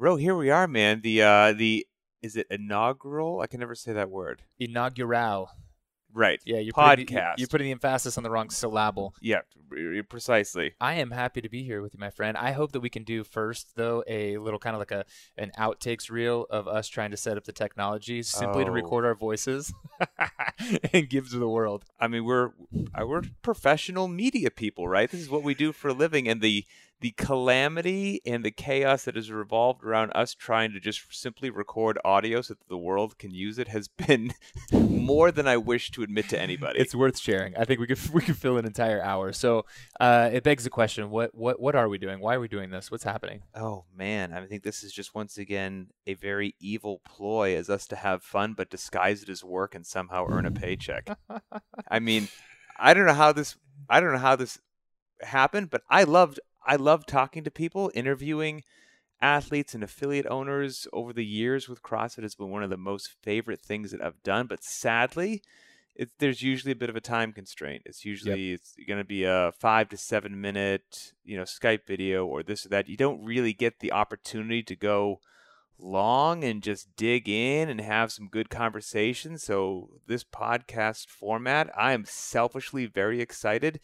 Ro, here we are, man. The uh the is it inaugural? I can never say that word. Inaugural. Right. Yeah, you're podcast. Putting the, you're putting the emphasis on the wrong syllable. Yeah, precisely. I am happy to be here with you, my friend. I hope that we can do first, though, a little kind of like a an outtakes reel of us trying to set up the technology simply oh. to record our voices and give to the world. I mean, we're we're professional media people, right? This is what we do for a living, and the the calamity and the chaos that has revolved around us trying to just simply record audio so that the world can use it has been more than I wish to admit to anybody. It's worth sharing. I think we could we could fill an entire hour. So uh, it begs the question: what what what are we doing? Why are we doing this? What's happening? Oh man, I think this is just once again a very evil ploy as us to have fun but disguise it as work and somehow earn a paycheck. I mean, I don't know how this I don't know how this happened, but I loved I love talking to people, interviewing athletes and affiliate owners over the years with CrossFit has been one of the most favorite things that I've done. But sadly, it, there's usually a bit of a time constraint. It's usually yep. it's going to be a five to seven minute, you know, Skype video or this or that. You don't really get the opportunity to go long and just dig in and have some good conversation. So this podcast format, I am selfishly very excited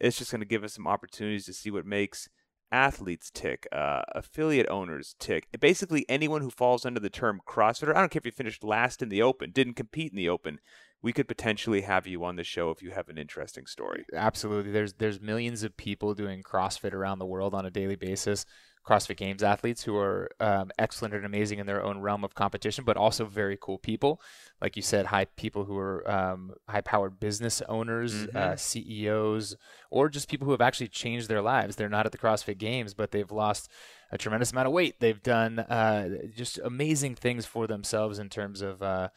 it's just going to give us some opportunities to see what makes athletes tick, uh, affiliate owners tick. Basically, anyone who falls under the term CrossFitter. I don't care if you finished last in the Open, didn't compete in the Open. We could potentially have you on the show if you have an interesting story. Absolutely. There's there's millions of people doing CrossFit around the world on a daily basis. CrossFit Games athletes who are um, excellent and amazing in their own realm of competition, but also very cool people. Like you said, high people who are um, high powered business owners, mm-hmm. uh, CEOs, or just people who have actually changed their lives. They're not at the CrossFit Games, but they've lost a tremendous amount of weight. They've done uh, just amazing things for themselves in terms of uh,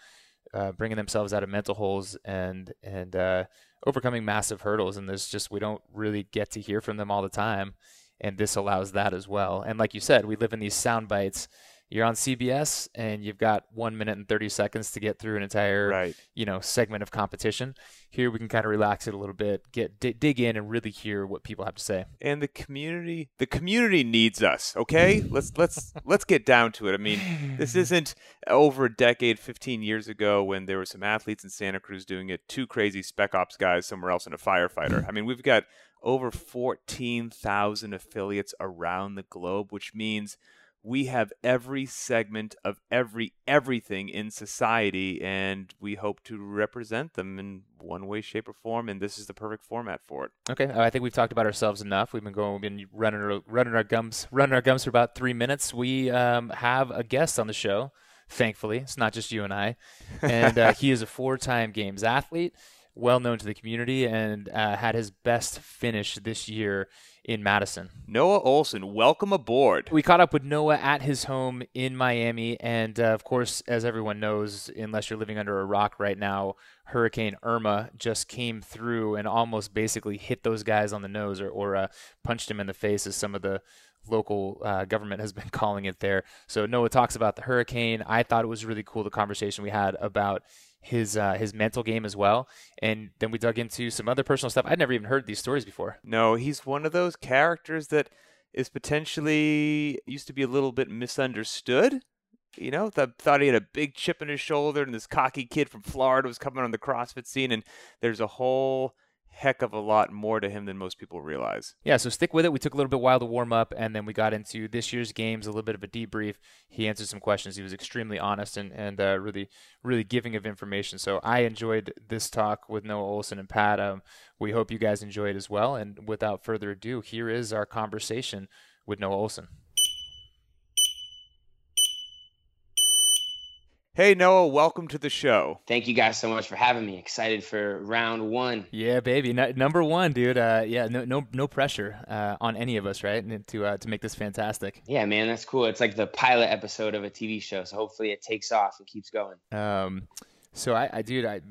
uh bringing themselves out of mental holes and and uh, overcoming massive hurdles. And there's just we don't really get to hear from them all the time and this allows that as well. And like you said, we live in these sound bites. You're on CBS and you've got one minute and 30 seconds to get through an entire, right. you know, segment of competition. Here we can kind of relax it a little bit, get d- dig in and really hear what people have to say. And the community, the community needs us. Okay, let's let's let's get down to it. I mean, this isn't over a decade, 15 years ago when there were some athletes in Santa Cruz doing it, two crazy spec ops guys somewhere else, and a firefighter. I mean, we've got over 14,000 affiliates around the globe, which means we have every segment of every everything in society and we hope to represent them in one way shape or form and this is the perfect format for it. Okay i think we've talked about ourselves enough. We've been going we've been running our, running our gums running our gums for about three minutes. We um, have a guest on the show thankfully. It's not just you and i. And uh, he is a four-time games athlete well known to the community and uh, had his best finish this year in Madison. Noah Ohlsen, welcome aboard. We caught up with Noah at his home in Miami. And uh, of course, as everyone knows, unless you're living under a rock right now, Hurricane Irma just came through and almost basically hit those guys on the nose or, or uh, punched him in the face, as some of the local uh, government has been calling it there. So Noah talks about the hurricane. I thought it was really cool the conversation we had about his uh, his mental game as well. And then we dug into some other personal stuff. I'd never even heard these stories before. No, he's one of those characters that is potentially used to be a little bit misunderstood. You know, th- thought he had a big chip in his shoulder, and this cocky kid from Florida was coming on the CrossFit scene, and there's a whole heck of a lot more to him than most people realize. Yeah, so stick with it. We took a little bit while to warm up, and then we got into this year's games, a little bit of a debrief. He answered some questions. He was extremely honest and, and uh, really, really giving of information. So I enjoyed this talk with Noah Ohlsen and Pat. Um, we hope you guys enjoy it as well. And without further ado, here is our conversation with Noah Ohlsen. Hey, Noah, welcome to the show. Thank you guys so much for having me. Excited for round one. Yeah, baby, no, number one, dude. Uh, yeah, no, no, no pressure uh, on any of us, right? To uh, to make this fantastic. Yeah, man, that's cool. It's like the pilot episode of a TV show, so hopefully it takes off and keeps going. Um, so I, I dude, I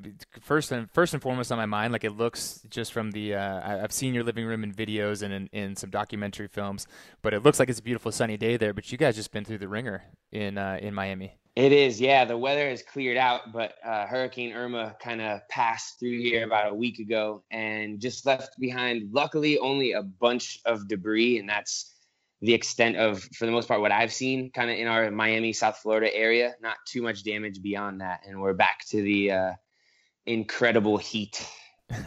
first and first and foremost on my mind, like it looks just from the uh, I've seen your living room in videos and in, in some documentary films, but it looks like it's a beautiful sunny day there. But you guys just been through the ringer in uh, in Miami. It is, yeah. The weather has cleared out, but uh, Hurricane Irma kind of passed through here about a week ago and just left behind, luckily, only a bunch of debris, and that's the extent of, for the most part, what I've seen kind of in our Miami, South Florida area. Not too much damage beyond that. And we're back to the uh, incredible heat.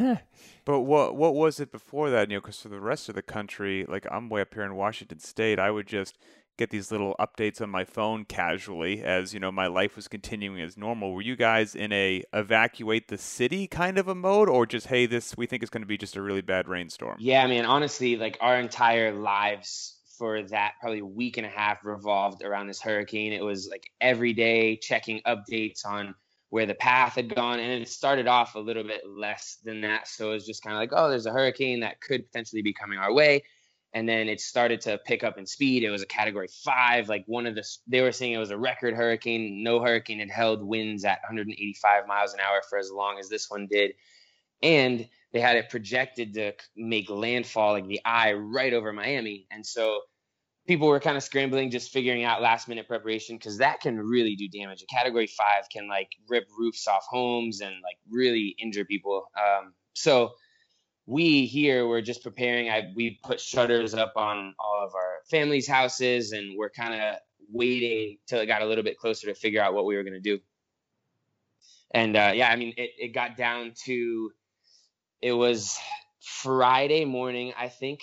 but what what was it before that? You know, because for the rest of the country, like I'm way up here in Washington State, I would just get these little updates on my phone casually as you know my life was continuing as normal. Were you guys in a evacuate the city kind of a mode or just hey this we think is going to be just a really bad rainstorm yeah I mean honestly like our entire lives for that probably week and a half revolved around this hurricane. It was like every day checking updates on where the path had gone and it started off a little bit less than that. So it was just kind of like oh there's a hurricane that could potentially be coming our way and then it started to pick up in speed. It was a category five. Like one of the, they were saying it was a record hurricane. No hurricane had held winds at 185 miles an hour for as long as this one did. And they had it projected to make landfall, like the eye, right over Miami. And so people were kind of scrambling, just figuring out last minute preparation because that can really do damage. A category five can like rip roofs off homes and like really injure people. Um, so, we here were just preparing. I we put shutters up on all of our families' houses, and we're kind of waiting till it got a little bit closer to figure out what we were going to do. And uh, yeah, I mean, it, it got down to it was Friday morning, I think,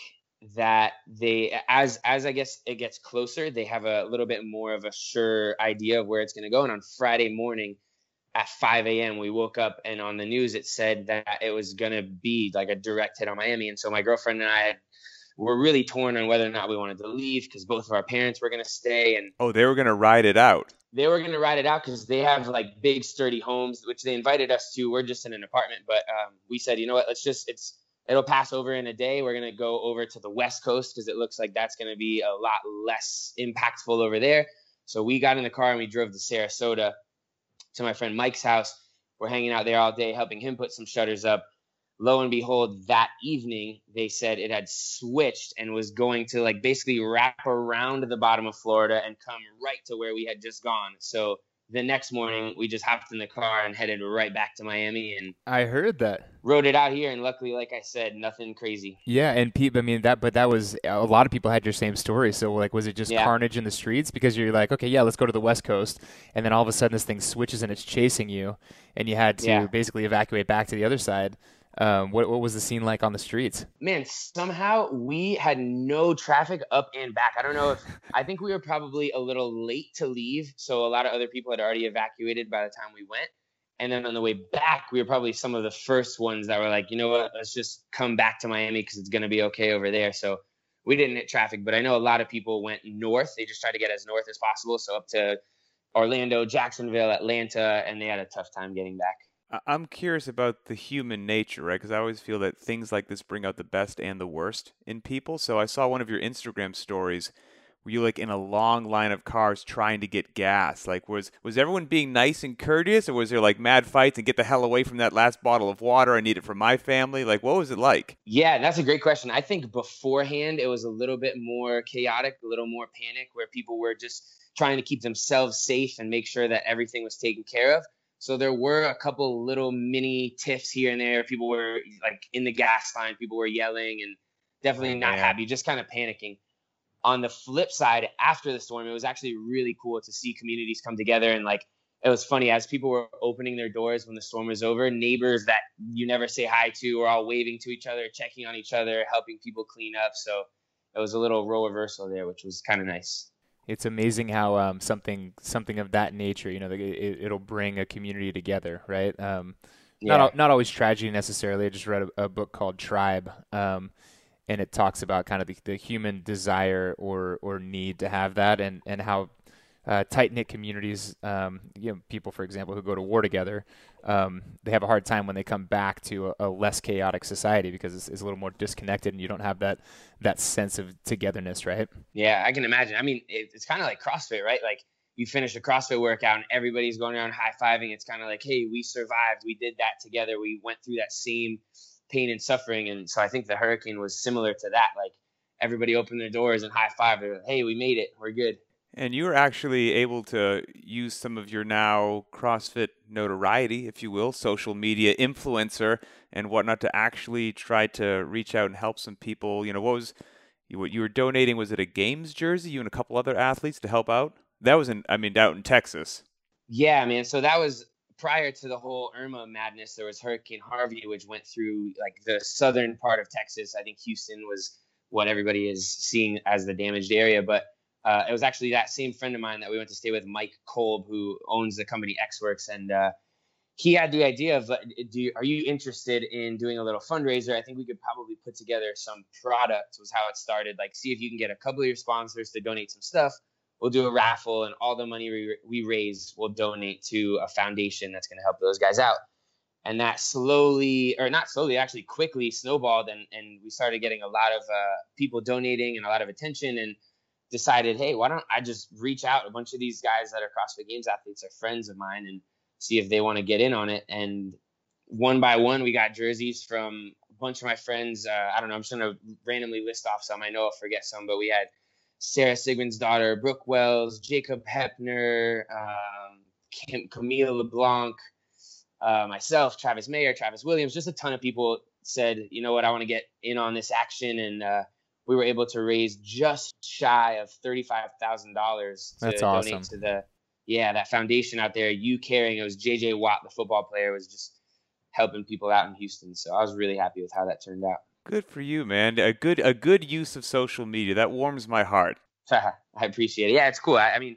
that they as as I guess it gets closer, they have a little bit more of a sure idea of where it's going to go. And on Friday morning, at 5 a.m. we woke up and on the news it said that it was going to be like a direct hit on Miami. And so my girlfriend and I had, were really torn on whether or not we wanted to leave because both of our parents were going to stay. And oh, they were going to ride it out. They were going to ride it out because they have like big sturdy homes, which they invited us to. We're just in an apartment, but um, we said, you know what? Let's just it's it'll pass over in a day. We're going to go over to the West Coast because it looks like that's going to be a lot less impactful over there. So we got in the car and we drove to Sarasota to my friend Mike's house. We're hanging out there all day, helping him put some shutters up. Lo and behold, that evening they said it had switched and was going to like basically wrap around the bottom of Florida and come right to where we had just gone. So the next morning we just hopped in the car and headed right back to Miami and I heard that. Rode it out here and luckily like I said nothing crazy. Yeah, and people I mean that but that was a lot of people had your same story. So like was it just yeah. carnage in the streets because you're like okay, yeah, let's go to the west coast and then all of a sudden this thing switches and it's chasing you and you had to yeah. basically evacuate back to the other side. Um, what, what was the scene like on the streets? Man, somehow we had no traffic up and back. I don't know if I think we were probably a little late to leave, so a lot of other people had already evacuated by the time we went. And then on the way back, we were probably some of the first ones that were like, you know what, let's just come back to Miami because it's gonna be okay over there. So we didn't hit traffic, but I know a lot of people went north. They just tried to get as north as possible, so up to Orlando, Jacksonville, Atlanta, and they had a tough time getting back. I'm curious about the human nature, right? Because I always feel that things like this bring out the best and the worst in people. So I saw one of your Instagram stories where you like in a long line of cars trying to get gas. Like was was everyone being nice and courteous, or was there like mad fights and get the hell away from that last bottle of water I need it for my family? Like what was it like? Yeah, that's a great question. I think beforehand it was a little bit more chaotic, a little more panic, where people were just trying to keep themselves safe and make sure that everything was taken care of so there were a couple little mini tiffs here and there. People were like in the gas line, people were yelling and definitely oh, not happy, just kind of panicking. On the flip side, after the storm, it was actually really cool to see communities come together and like it was funny as people were opening their doors when the storm was over. Neighbors that you never say hi to were all waving to each other, checking on each other, helping people clean up. So it was a little role reversal there, which was kind of nice it's amazing how um, something something of that nature, you know, it, will bring a community together, right? Um, yeah. Not not always tragedy necessarily. I just read a, a book called Tribe, um, and it talks about kind of the, the human desire or or need to have that, and and how uh, tight knit communities, um, you know, people, for example, who go to war together, um, they have a hard time when they come back to a, a less chaotic society because it's, it's, a little more disconnected, and you don't have that that sense of togetherness, right? Yeah, I can imagine. I mean, it, it's kind of like CrossFit, right? Like you finish a CrossFit workout and everybody's going around high fiving. It's kind of like, hey, we survived. We did that together. We went through that same pain and suffering, and so I think the hurricane was similar to that. Like everybody opened their doors and high five. They're like, hey, we made it. We're good. And you were actually able to use some of your now CrossFit notoriety, if you will, social media influencer and whatnot, to actually try to reach out and help some people. You know, what was what you were donating was it a games jersey? You and a couple other athletes to help out. That was in I mean out in Texas. Yeah, man. So that was prior to the whole Irma madness. There was Hurricane Harvey, which went through like the southern part of Texas. I think Houston was what everybody is seeing as the damaged area, but uh, it was actually that same friend of mine that we went to stay with, Mike Kolb, who owns the company XWorks, and uh, he had the idea of, uh, do you, are you interested in doing a little fundraiser? I think we could probably put together some product. Was how it started. Like, see if you can get a couple of your sponsors to donate some stuff. We'll do a raffle, and all the money we, we raise, we'll donate to a foundation that's going to help those guys out. And that slowly, or not slowly, actually quickly snowballed, and and we started getting a lot of uh, people donating and a lot of attention, and decided, hey, why don't I just reach out? A bunch of these guys that are CrossFit Games athletes are friends of mine, and see if they want to get in on it. And one by one, we got jerseys from a bunch of my friends. Uh, I don't know. I'm just gonna randomly list off some. I know I'll forget some, but we had Sara Sigmundsdottir, Brooke Wells, Jacob Heppner, um, Kim, Camille LeBlanc, uh, myself, Travis Mayer, Travis Williams. Just a ton of people said, you know what, I want to get in on this action, and uh, we were able to raise just shy of thirty-five thousand dollars to That's donate to the yeah that foundation out there. You caring it was JJ Watt, the football player, was just helping people out in Houston. So I was really happy with how that turned out. Good for you, man. A good a good use of social media. That warms my heart. I appreciate it. Yeah, it's cool. I, I mean,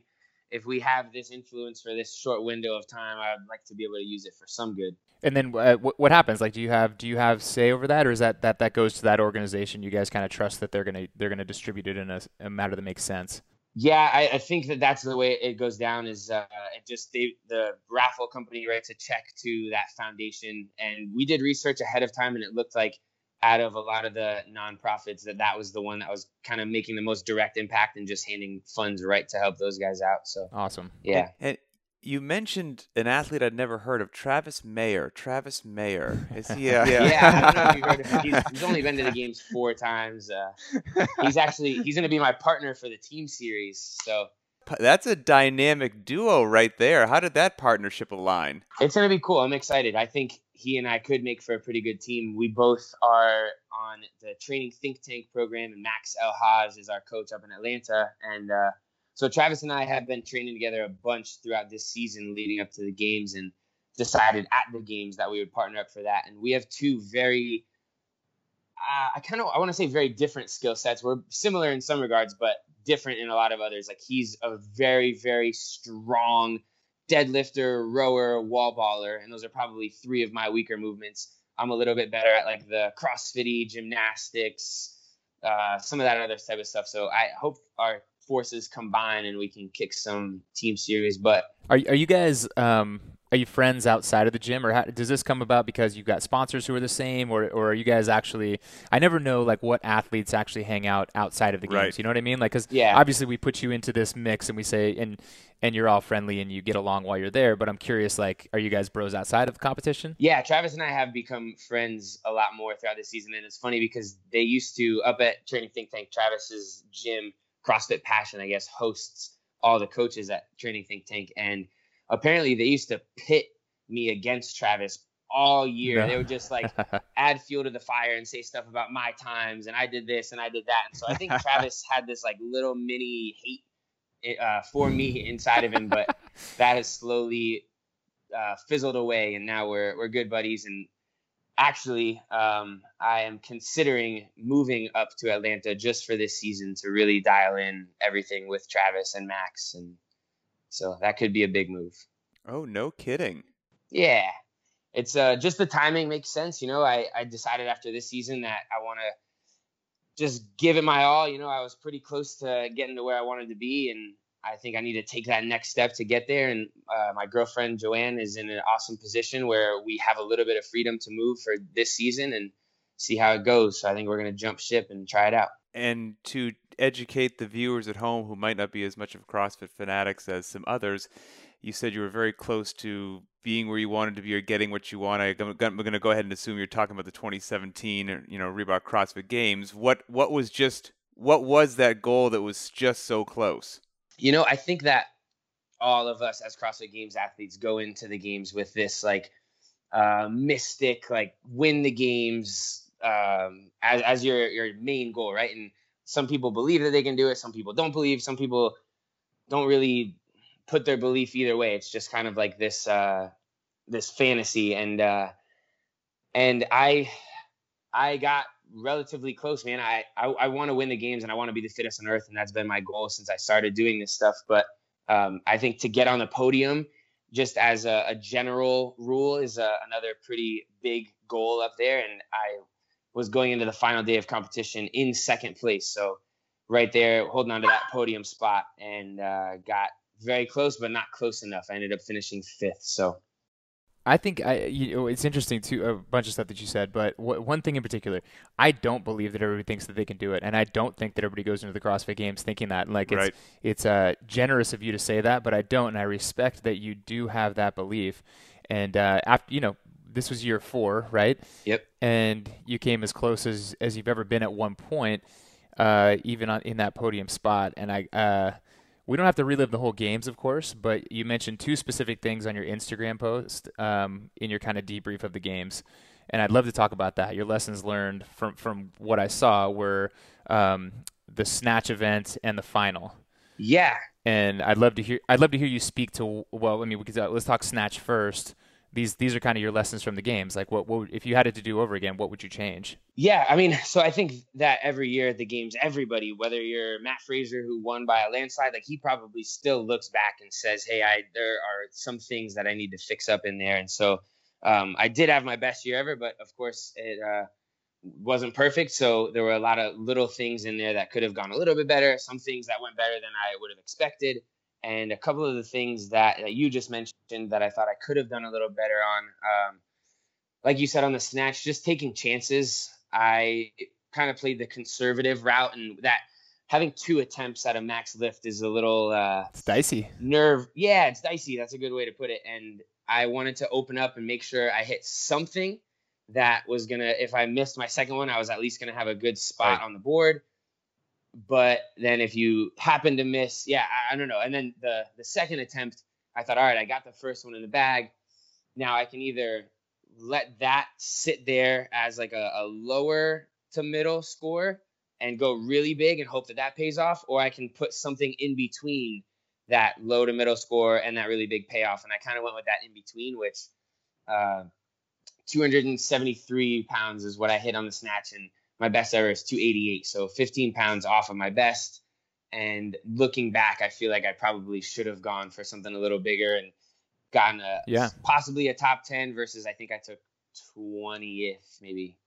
if we have this influence for this short window of time, I'd like to be able to use it for some good. And then uh, what, what happens? Like, do you have do you have say over that, or is that that that goes to that organization? You guys kind of trust that they're gonna they're gonna distribute it in a, a matter that makes sense. Yeah, I, I think that that's the way it goes down. Is uh, it just they, the raffle company writes a check to that foundation, and we did research ahead of time, and it looked like out of a lot of the nonprofits that that was the one that was kind of making the most direct impact and just handing funds right to help those guys out. So Awesome. yeah, And you mentioned an athlete I'd never heard of, Travis Mayer. Travis Mayer. Is he? Uh, yeah. I don't know if you've heard of him. He's, he's only been to the games four times. Uh, he's actually he's going to be my partner for the team series. So That's a dynamic duo right there. How did that partnership align? it's going to be cool. I'm excited. I think he and I could make for a pretty good team. We both are on the training think tank program, and Max El-Hag is our coach up in Atlanta. And uh, so Travis and I have been training together a bunch throughout this season leading up to the games, and decided at the games that we would partner up for that. And we have two very uh, I kind of I want to say very different skill sets. We're similar in some regards, but different in a lot of others. Like he's a very very strong deadlifter, rower, wall baller, and those are probably three of my weaker movements. I'm a little bit better at like the CrossFitty gymnastics, uh, some of that other type of stuff. So I hope our forces combine and we can kick some team series. But Are are you guys um are you friends outside of the gym, or how, does this come about because you've got sponsors who are the same, or or are you guys actually? I never know like what athletes actually hang out outside of the games. Right. You know what I mean? Like, because Yeah. obviously we put you into this mix and we say and and you're all friendly and you get along while you're there. But I'm curious, like, are you guys bros outside of the competition? Yeah, Travis and I have become friends a lot more throughout the season, and it's funny because they used to up at Training Think Tank. Travis's gym, CrossFit Passion, I guess, hosts all the coaches at Training Think Tank, and apparently they used to pit me against Travis all year. No. They would just like add fuel to the fire and say stuff about my times and I did this and I did that. And so I think Travis had this like little mini hate uh, for me inside of him, but that has slowly uh, fizzled away, and now we're we're good buddies. And actually, um, I am considering moving up to Atlanta just for this season to really dial in everything with Travis and Max, and so that could be a big move. Oh, no kidding. Yeah, it's uh, just the timing makes sense. You know, I, I decided after this season that I want to just give it my all. You know, I was pretty close to getting to where I wanted to be, and I think I need to take that next step to get there. And uh, my girlfriend Joanne is in an awesome position where we have a little bit of freedom to move for this season and see how it goes. So I think we're gonna jump ship and try it out. And to educate the viewers at home who might not be as much of CrossFit fanatics as some others, you said you were very close to being where you wanted to be or getting what you want. I'm going to go ahead and assume you're talking about the 2017, uh, you know, Reebok CrossFit Games. What what was just what was that goal that was just so close? You know, I think that all of us as CrossFit Games athletes go into the games with this like uh, mystic, like win the games um, as, as your your main goal, right? And some people believe that they can do it, some people don't believe, some people don't really put their belief either way. It's just kind of like this uh, this fantasy, and uh, and I I got relatively close, man. I I, I want to win the games, and I want to be the fittest on earth, and that's been my goal since I started doing this stuff. But um, I think to get on the podium, just as a, a general rule, is a, another pretty big goal up there, and I was going into the final day of competition in second place. So right there, holding on to that podium spot, and uh, got very close, but not close enough. I ended up finishing fifth. So I think I, you know, it's interesting too. A bunch of stuff that you said, but w- one thing in particular, I don't believe that everybody thinks that they can do it, and I don't think that everybody goes into the CrossFit Games thinking that. Like it's Right. it's uh, generous of you to say that, but I don't, and I respect that you do have that belief. And uh, after you know, this was year four, right? Yep. And you came as close as as you've ever been at one point, uh, even on in that podium spot. And I. We don't have to relive the whole games, of course, but you mentioned two specific things on your Instagram post um, in your kind of debrief of the games, and I'd love to talk about that. Your lessons learned from from what I saw were um, the snatch event and the final, yeah, and I'd love to hear I'd love to hear you speak to well, I mean, we could, uh, let's talk snatch first. These these are kind of your lessons from the games. Like, what, what if you had it to do over again? What would you change? Yeah, I mean, so I think that every year at the games, everybody, whether you're Mat Fraser who won by a landslide, like he probably still looks back and says, "Hey, I there are some things that I need to fix up in there." And so um, I did have my best year ever, but of course it uh, wasn't perfect. So there were a lot of little things in there that could have gone a little bit better. Some things that went better than I would have expected, and a couple of the things that, that you just mentioned that I thought I could have done a little better on. Um, like you said on the snatch, just taking chances. I kind of played the conservative route, and that having two attempts at a max lift is a little uh, It's dicey. nerve. Yeah, it's dicey. That's a good way to put it. And I wanted to open up and make sure I hit something that was gonna. If I missed my second one, I was at least gonna have a good spot Right. on the board. But then if you happen to miss, yeah, I, I don't know. And then the the second attempt, I thought, all right, I got the first one in the bag. Now I can either let that sit there as like a, a lower to middle score and go really big and hope that that pays off, or I can put something in between that low to middle score and that really big payoff. And I kind of went with that in between, which uh, 273 pounds is what I hit on the snatch, and my best ever is 288. So 15 pounds off of my best. And looking back, I feel like I probably should have gone for something a little bigger and gotten a Yeah. possibly a top 10 versus I think I took 20th, maybe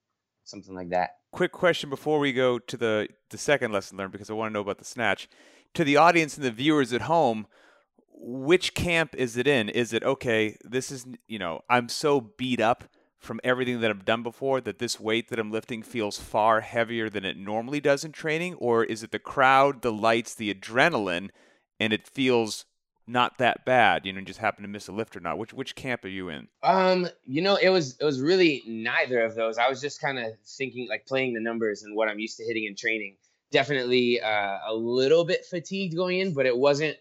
something like that. quick question before we go to the the second lesson learned because I want to know about the snatch. To the audience and the viewers at home, which camp is it in? Is it okay, this is you know, I'm so beat up from everything that I've done before that this weight that I'm lifting feels far heavier than it normally does in training or is it the crowd, the lights, the adrenaline and it feels not that bad, you know, just happen to miss a lift or not? Which which camp are you in? Um, you know, it was it was really neither of those. I was just kind of thinking like playing the numbers and what I'm used to hitting in training. Definitely uh, a little bit fatigued going in, but it wasn't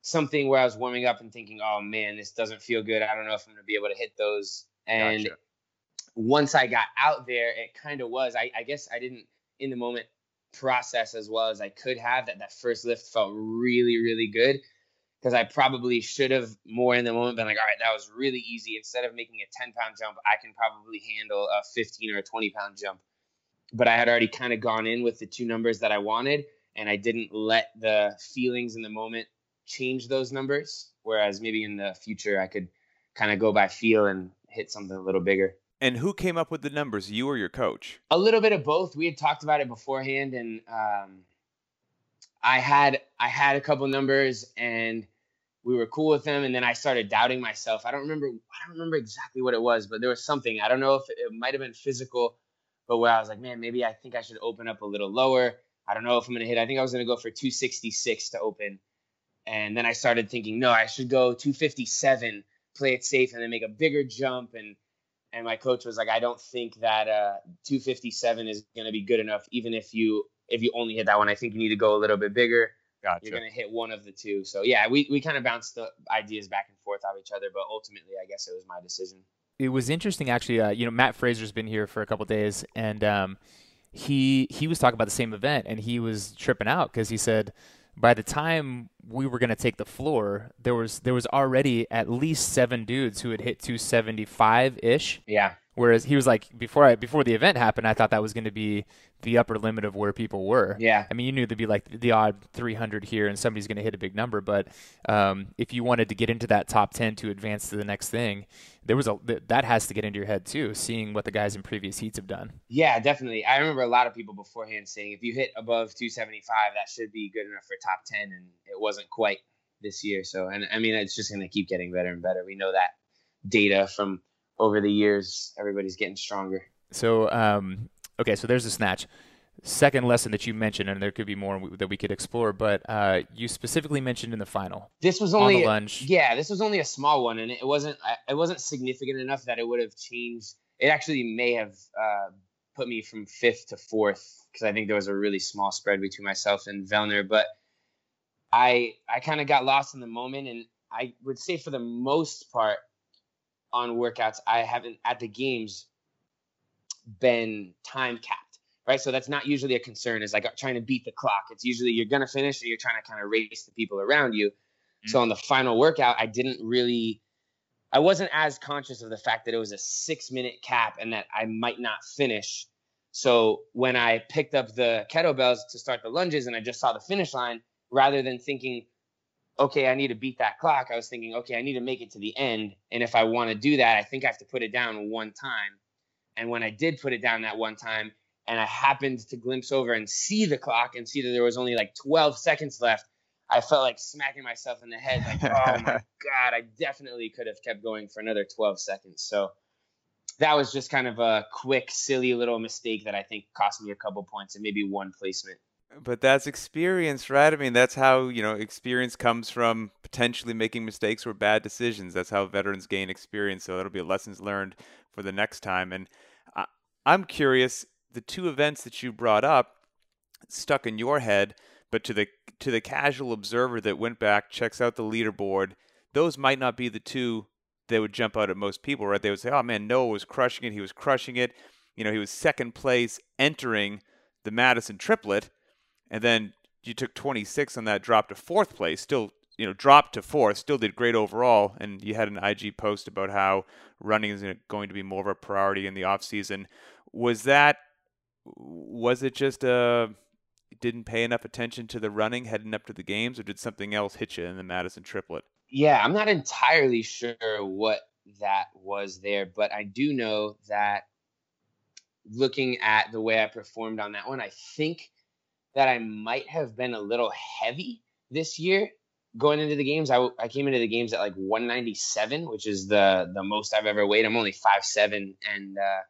something where I was warming up and thinking, "Oh man, this doesn't feel good. I don't know if I'm gonna be able to hit those." And Gotcha. once I got out there, it kind of was. I, I guess I didn't in the moment process as well as I could have. That that first lift felt really really good because I probably should have more in the moment been like, all right, that was really easy. Instead of making a 10 pound jump, I can probably handle a 15 or a 20 pound jump. But I had already kind of gone in with the two numbers that I wanted, and I didn't let the feelings in the moment change those numbers. Whereas maybe in the future, I could kind of go by feel and hit something a little bigger. And who came up with the numbers, you or your coach? A little bit of both. We had talked about it beforehand, and um, I had I had a couple numbers, and we were cool with them. And then I started doubting myself. I don't remember I don't remember exactly what it was, but there was something. I don't know if it, it might have been physical, but where I was like, man, maybe I think I should open up a little lower. I don't know if I'm gonna hit. I think I was gonna go for 266 to open, and then I started thinking, no, I should go 257, play it safe, and then make a bigger jump and and my coach was like, I don't think that uh, 257 is going to be good enough, even if you if you only hit that one. I think you need to go a little bit bigger. Gotcha. You're going to hit one of the two. So yeah, we we kind of bounced the ideas back and forth off each other, but ultimately, I guess it was my decision. it was interesting actually uh, you know mat fraser's been here for a couple days and um, he he was talking about the same event and he was tripping out because he said by the time we were going to take the floor, there was there was already at least seven dudes who had hit 275 ish. Yeah. Whereas he was like before I before the event happened, I thought that was going to be the upper limit of where people were. Yeah. I mean, you knew there'd be like the odd 300 here, and somebody's going to hit a big number. But um, if you wanted to get into that top 10 to advance to the next thing, there was a that has to get into your head too, seeing what the guys in previous heats have done. Yeah, definitely. I remember a lot of people beforehand saying if you hit above 275, that should be good enough for top 10, and it wasn't quite this year. So, and I mean, it's just going to keep getting better and better. We know that data from over the years. Everybody's getting stronger. So, um, okay, so there's the snatch. Second lesson that you mentioned, and there could be more that we could explore, but uh, you specifically mentioned in the final. This was only on the lunge. Yeah, this was only a small one, and it wasn't it wasn't significant enough that it would have changed. It actually may have uh, put me from fifth to fourth because I think there was a really small spread between myself and Vellner. But I I kind of got lost in the moment, and I would say for the most part on workouts, I haven't at the games been time capped, right? So that's not usually a concern. Is like trying to beat the clock. It's usually you're gonna finish, and you're trying to kind of race the people around you. Mm-hmm. So on the final workout, I didn't really. I wasn't as conscious of the fact that it was a six minute cap and that I might not finish. So when I picked up the kettlebells to start the lunges and I just saw the finish line, rather than thinking, okay, I need to beat that clock, I was thinking, okay, I need to make it to the end. And if I want to do that, I think I have to put it down one time. And when I did put it down that one time, and I happened to glimpse over and see the clock and see that there was only like 12 seconds left, I felt like smacking myself in the head, like, oh my God, I definitely could have kept going for another 12 seconds. So that was just kind of a quick, silly little mistake that I think cost me a couple points and maybe one placement. But that's experience, right? I mean, that's how, you know, experience comes from potentially making mistakes or bad decisions. That's how veterans gain experience. So that'll be lessons learned for the next time. And I, I'm curious, the two events that you brought up stuck in your head, but to the to the casual observer that went back, checks out the leaderboard, those might not be the two that would jump out at most people, right? They would say, "Oh man, Noah was crushing it. He was crushing it. You know, he was second place entering the Madison triplet." And then you took 26 on that drop to fourth place still you know dropped to fourth still did great overall. And you had an ig post about how running is going to be more of a priority in the off season was that was it just uh didn't pay enough attention to the running heading up to the games or did something else hit you in the madison triplet? Yeah i'm not entirely sure what that was there but i do know that looking at the way i performed on that one i think that I might have been a little heavy this year going into the games. I, I came into the games at like 197, which is the the most I've ever weighed. I'm only five seven, and uh,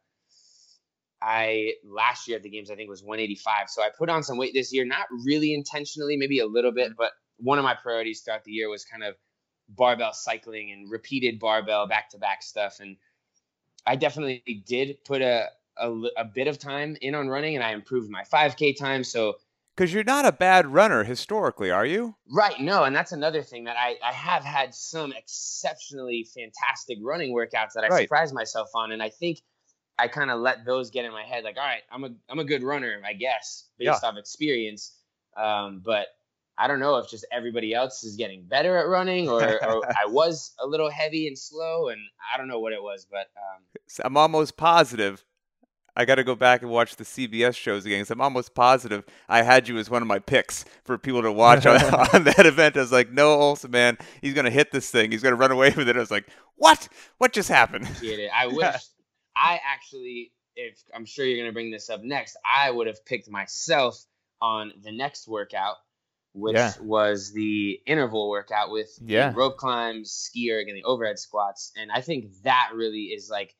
I last year at the games I think was 185. So I put on some weight this year, not really intentionally, maybe a little bit, but one of my priorities throughout the year was kind of barbell cycling and repeated barbell back to back stuff, and I definitely did put a, a, a bit of time in on running, and I improved my 5K time. So because you're not a bad runner historically, are you? Right. No, and that's another thing that I, I have had some exceptionally fantastic running workouts that I right. surprised myself on, and I think I kind of let those get in my head. Like, all right, I'm a I'm a good runner, I guess, based yeah. off experience. Um, but I don't know if just everybody else is getting better at running, or, or I was a little heavy and slow, and I don't know what it was, but um, I'm almost positive I got to go back and watch the CBS shows again. Cause I'm almost positive I had you as one of my picks for people to watch on, on, that event. I was like, no, Ohlsen, man, he's gonna hit this thing. He's gonna run away with it. I was like, what? What just happened? Get it? I wish I actually, if I'm sure you're gonna bring this up next, I would have picked myself on the next workout, which yeah. was the interval workout with yeah. rope climbs, ski erg, and the overhead squats. And I think that really is like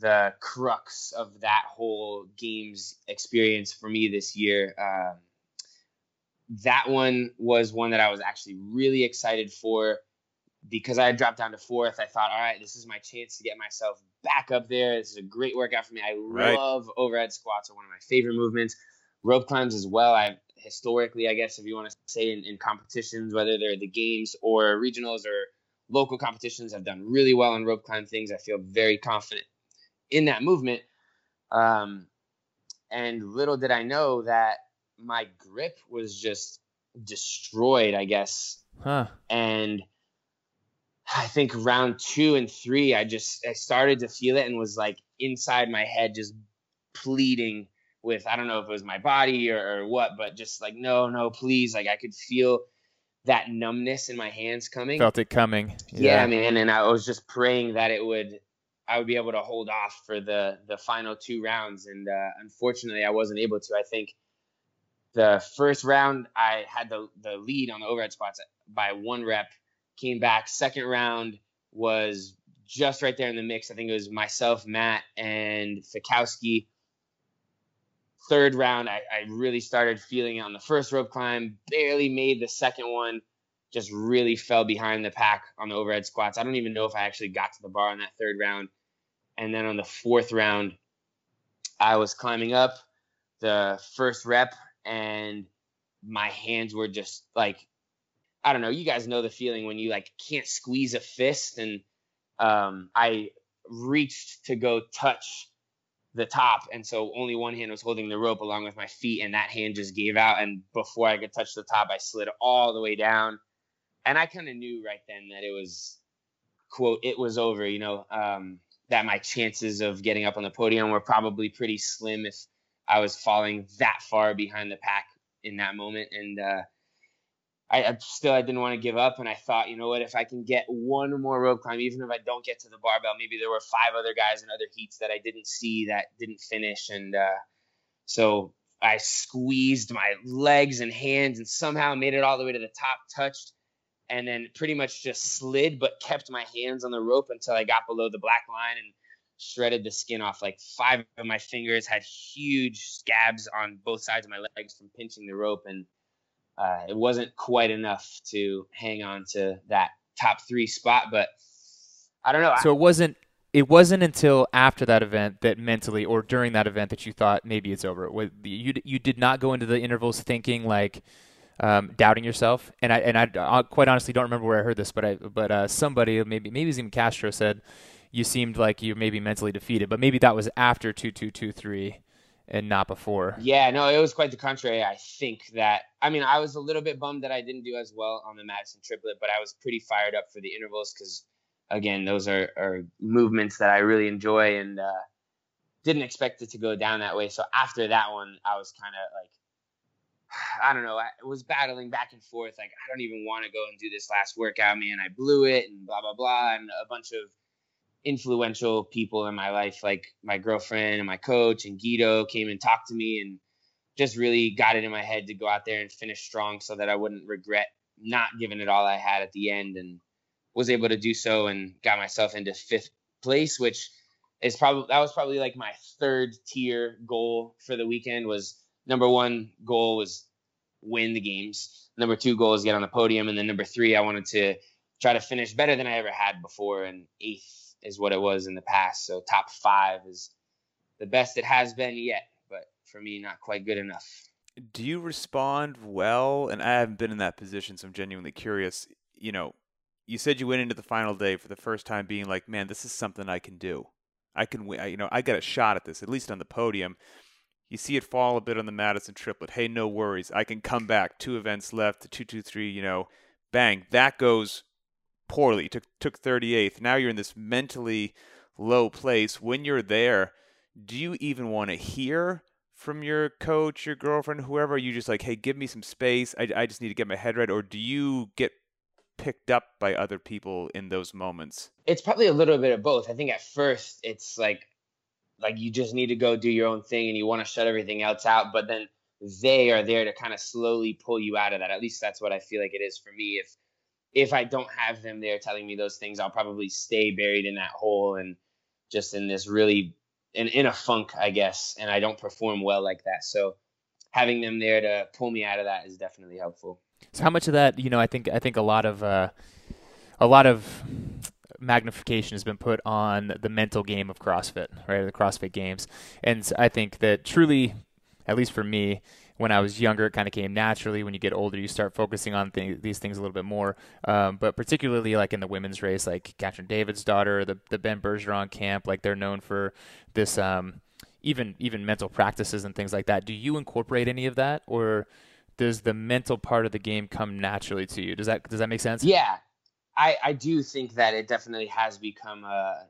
the crux of that whole games experience for me this year. Um, that one was one that I was actually really excited for because I had dropped down to fourth. I thought, all right, this is my chance to get myself back up there. This is a great workout for me. I right. love overhead squats; are one of my favorite movements. Rope climbs as well. I historically, I guess, if you want to say in, in competitions, whether they're the games or regionals or local competitions, I've done really well in rope climb things. I feel very confident in that movement. Um, And little did I know that my grip was just destroyed, I guess. Huh. And I think round two and three, I just I started to feel it and was like inside my head just pleading with I don't know if it was my body or, or what, but just like no, no, please. Like I could feel that numbness in my hands coming. Felt it coming. Yeah, man, and I was just praying that it would I would be able to hold off for the the final two rounds, and uh, unfortunately, I wasn't able to. I think the first round I had the the lead on the overhead squats by one rep. Came back. Second round was just right there in the mix. I think it was myself, Matt, and Fikowski. Third round, I, I really started feeling it on the first rope climb. Barely made the second one. Just really fell behind the pack on the overhead squats. I don't even know if I actually got to the bar on that third round. And then on the fourth round, I was climbing up the first rep and my hands were just like I don't know, you guys know the feeling when you like can't squeeze a fist and um, I reached to go touch the top and so only one hand was holding the rope along with my feet and that hand just gave out and before I could touch the top I slid all the way down. And I kind of knew right then that it was quote it was over you know um, that my chances of getting up on the podium were probably pretty slim if I was falling that far behind the pack in that moment. And uh, I, I, still I didn't want to give up, and I thought, you know what, if I can get one more rope climb, even if I don't get to the barbell, maybe there were five other guys in other heats that I didn't see that didn't finish, and uh, so I squeezed my legs and hands and somehow made it all the way to the top, touched, and then pretty much just slid, but kept my hands on the rope until I got below the black line and shredded the skin off. Like five of my fingers had huge scabs on both sides of my legs from pinching the rope, and uh, it wasn't quite enough to hang on to that top three spot. But I don't know. So it wasn't. It wasn't until after that event that mentally, or during that event, that you thought maybe it's over. You you did not go into the intervals thinking like. Um, doubting yourself, and I and I, I, quite honestly don't remember where I heard this, but I but uh, somebody maybe maybe it was even Castro said you seemed like you maybe mentally defeated, but maybe that was after two two two three and not before. Yeah, no, it was quite the contrary. I think that I mean I was a little bit bummed that I didn't do as well on the Madison triplet, but I was pretty fired up for the intervals because again those are, are movements that I really enjoy and uh, didn't expect it to go down that way. So after that one, I was kind of like. I don't know. I was battling back and forth. Like, I don't even want to go and do this last workout, man. I blew it and blah, blah, blah. And a bunch of influential people in my life, like my girlfriend and my coach and Guido came and talked to me and just really got it in my head to go out there and finish strong so that I wouldn't regret not giving it all I had at the end and was able to do so and got myself into fifth place, which is probably that was probably like my third tier goal for the weekend was number one goal was win the games. Number two goal is get on the podium. And then number three, I wanted to try to finish better than I ever had before and eighth is what it was in the past. So top five is the best it has been yet, but for me, not quite good enough. Do you respond well? And I haven't been in that position, so I'm genuinely curious. You know, you said you went into the final day for the first time being like, man, this is something I can do. I can win. You know, I got a shot at this, at least on the podium. You see it fall a bit on the Madison triplet. Hey, no worries. I can come back. Two events left, the two, two, three. You know, bang. That goes poorly. Took took 38th. Now you're in this mentally low place. When you're there, do you even want to hear from your coach, your girlfriend, whoever? Are you just like, hey, give me some space. I, I just need to get my head right. Or do you get picked up by other people in those moments? It's probably a little bit of both. I think at first it's like like you just need to go do your own thing and you want to shut everything else out, but then they are there to kind of slowly pull you out of that. At least that's what I feel like it is for me. If if I don't have them there telling me those things, I'll probably stay buried in that hole and just in this really in, in a funk, I guess, and I don't perform well like that. So having them there to pull me out of that is definitely helpful. So how much of that, you know, I think I think a lot of uh, a lot of magnification has been put on the mental game of CrossFit, right? The CrossFit Games, and I think that truly, at least for me, when I was younger, it kind of came naturally. When you get older, you start focusing on th- these things a little bit more. Um, but particularly like in the women's race, like Katrin Davidsdottir, the the Ben Bergeron camp, like they're known for this. Um, even even mental practices and things like that. Do you incorporate any of that, or does the mental part of the game come naturally to you? Does that does that make sense? Yeah, I I do think that it definitely has become a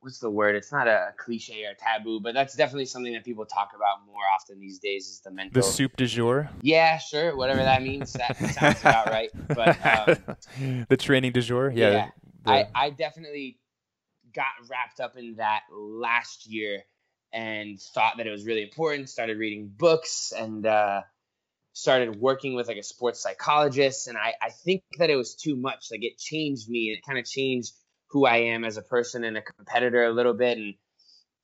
what's the word? It's not a cliche or a taboo, but that's definitely something that people talk about more often these days is the mental. The soup du jour. Yeah, sure, whatever that means. That sounds about right. But um, the training du jour. Yeah. Yeah. the- I, I definitely got wrapped up in that last year and thought that it was really important. Started reading books and uh, started working with like a sports psychologist. And I, I think that it was too much. Like it changed me. It kind of changed who I am as a person and a competitor a little bit. And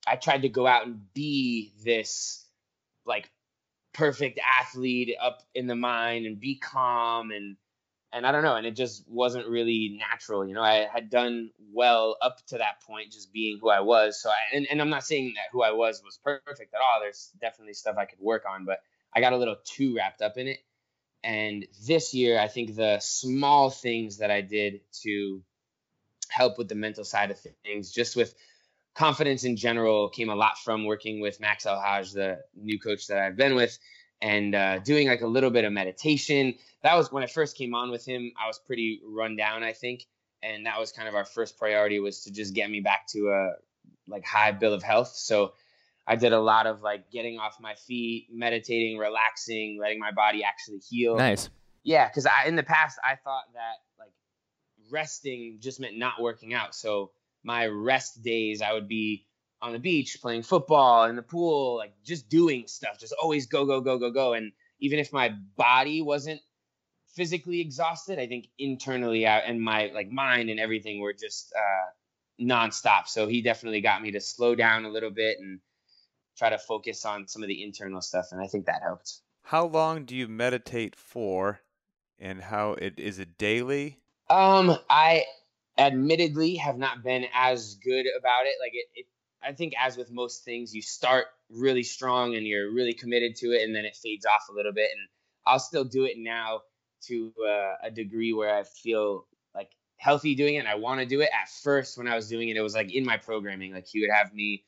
I tried to go out and be this like perfect athlete up in the mind and be calm and and I don't know, and it just wasn't really natural. You know, I had done well up to that point, just being who I was. So, I, and, and I'm not saying that who I was was perfect at all. There's definitely stuff I could work on, but I got a little too wrapped up in it. And this year, I think the small things that I did to help with the mental side of things, just with confidence in general, came a lot from working with Max El-Hag, the new coach that I've been with, and uh, doing like a little bit of meditation. That was when I first came on with him. I was pretty run down, I think, and that was kind of our first priority was to just get me back to a like high bill of health. So I did a lot of like getting off my feet, meditating, relaxing, letting my body actually heal. nice. Yeah, because I in the past I thought that like resting just meant not working out. So my rest days I would be on the beach playing football in the pool, like just doing stuff, just always go go go go go. And even if my body wasn't physically exhausted, I think internally I, and my like mind and everything were just uh, nonstop. So he definitely got me to slow down a little bit and try to focus on some of the internal stuff, and I think that helped. How long do you meditate for, and how it is it daily? Um, I admittedly have not been as good about it. Like it, it, I think as with most things, you start really strong and you're really committed to it, and then it fades off a little bit. And I'll still do it now to uh, a degree where I feel like healthy doing it, and I want to do it. At first, when I was doing it, it was like in my programming. Like he would have me.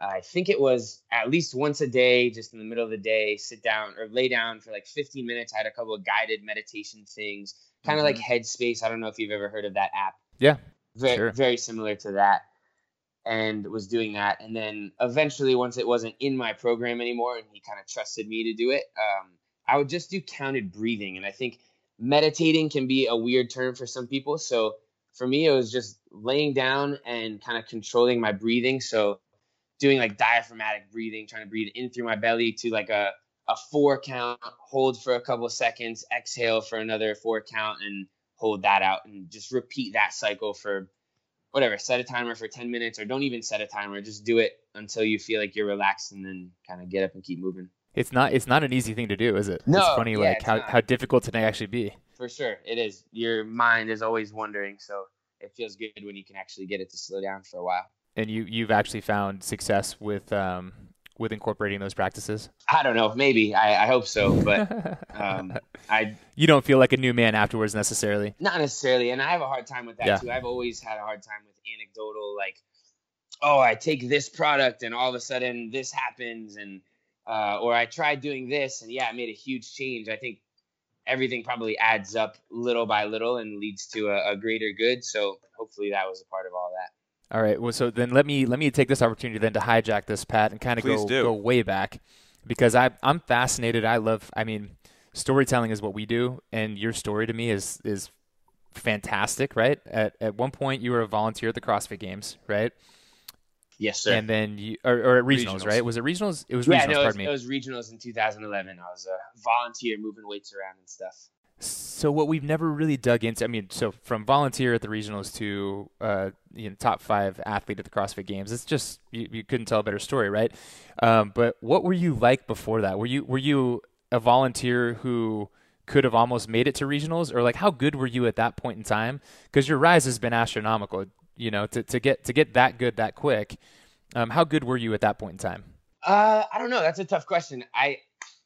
I think it was at least once a day, just in the middle of the day, sit down or lay down for like 15 minutes. I had a couple of guided meditation things, kind of like Headspace. I don't know if you've ever heard of that app Yeah. very, Sure. very similar to that and was doing that and then eventually once it wasn't in my program anymore and he kind of trusted me to do it um, i would just do counted breathing and i think meditating can be a weird term for some people so for me it was just laying down and kind of controlling my breathing so doing like diaphragmatic breathing trying to breathe in through my belly to like a, a four count hold for a couple of seconds exhale for another four count and hold that out and just repeat that cycle for whatever set a timer for 10 minutes or don't even set a timer just do it until you feel like you're relaxed and then kind of get up and keep moving It's not it's not an easy thing to do, is it? No, it's funny yeah, like it's how, not. how difficult it can actually be. for sure it is your mind is always wondering so it feels good when you can actually get it to slow down for a while And you you've actually found success with um with incorporating those practices. i don't know maybe i, I hope so but um, i you don't feel like a new man afterwards necessarily. not necessarily and i have a hard time with that Yeah. too i've always had a hard time with anecdotal like oh i take this product and all of a sudden this happens and uh, or i tried doing this and yeah it made a huge change i think everything probably adds up little by little and leads to a, a greater good so hopefully that was a part of all that All right. Well, so then let me let me take this opportunity then to hijack this, Pat, and kind of Please go do. go way back because I I'm fascinated. I love. I mean, storytelling is what we do, and your story to me is is fantastic. Right. At at one point, you were a volunteer at the CrossFit Games, right? yes sir And then you or, or at regionals, Regionals. right? Was it regionals? It was yeah regionals. no, it was, pardon me. it was regionals in 2011 i was a volunteer moving weights around and stuff So what we've never really dug into, I mean, so from volunteer at the regionals to uh, you know, top five athlete at the CrossFit Games, it's just you, you couldn't tell a better story, right? Um, but what were you like before that? Were you were you a volunteer who could have almost made it to regionals, or like how good were you at that point in time? Because your rise has been astronomical, you know, to, to get to get that good that quick. Um, how good were you at that point in time? Uh, I don't know. That's a tough question. I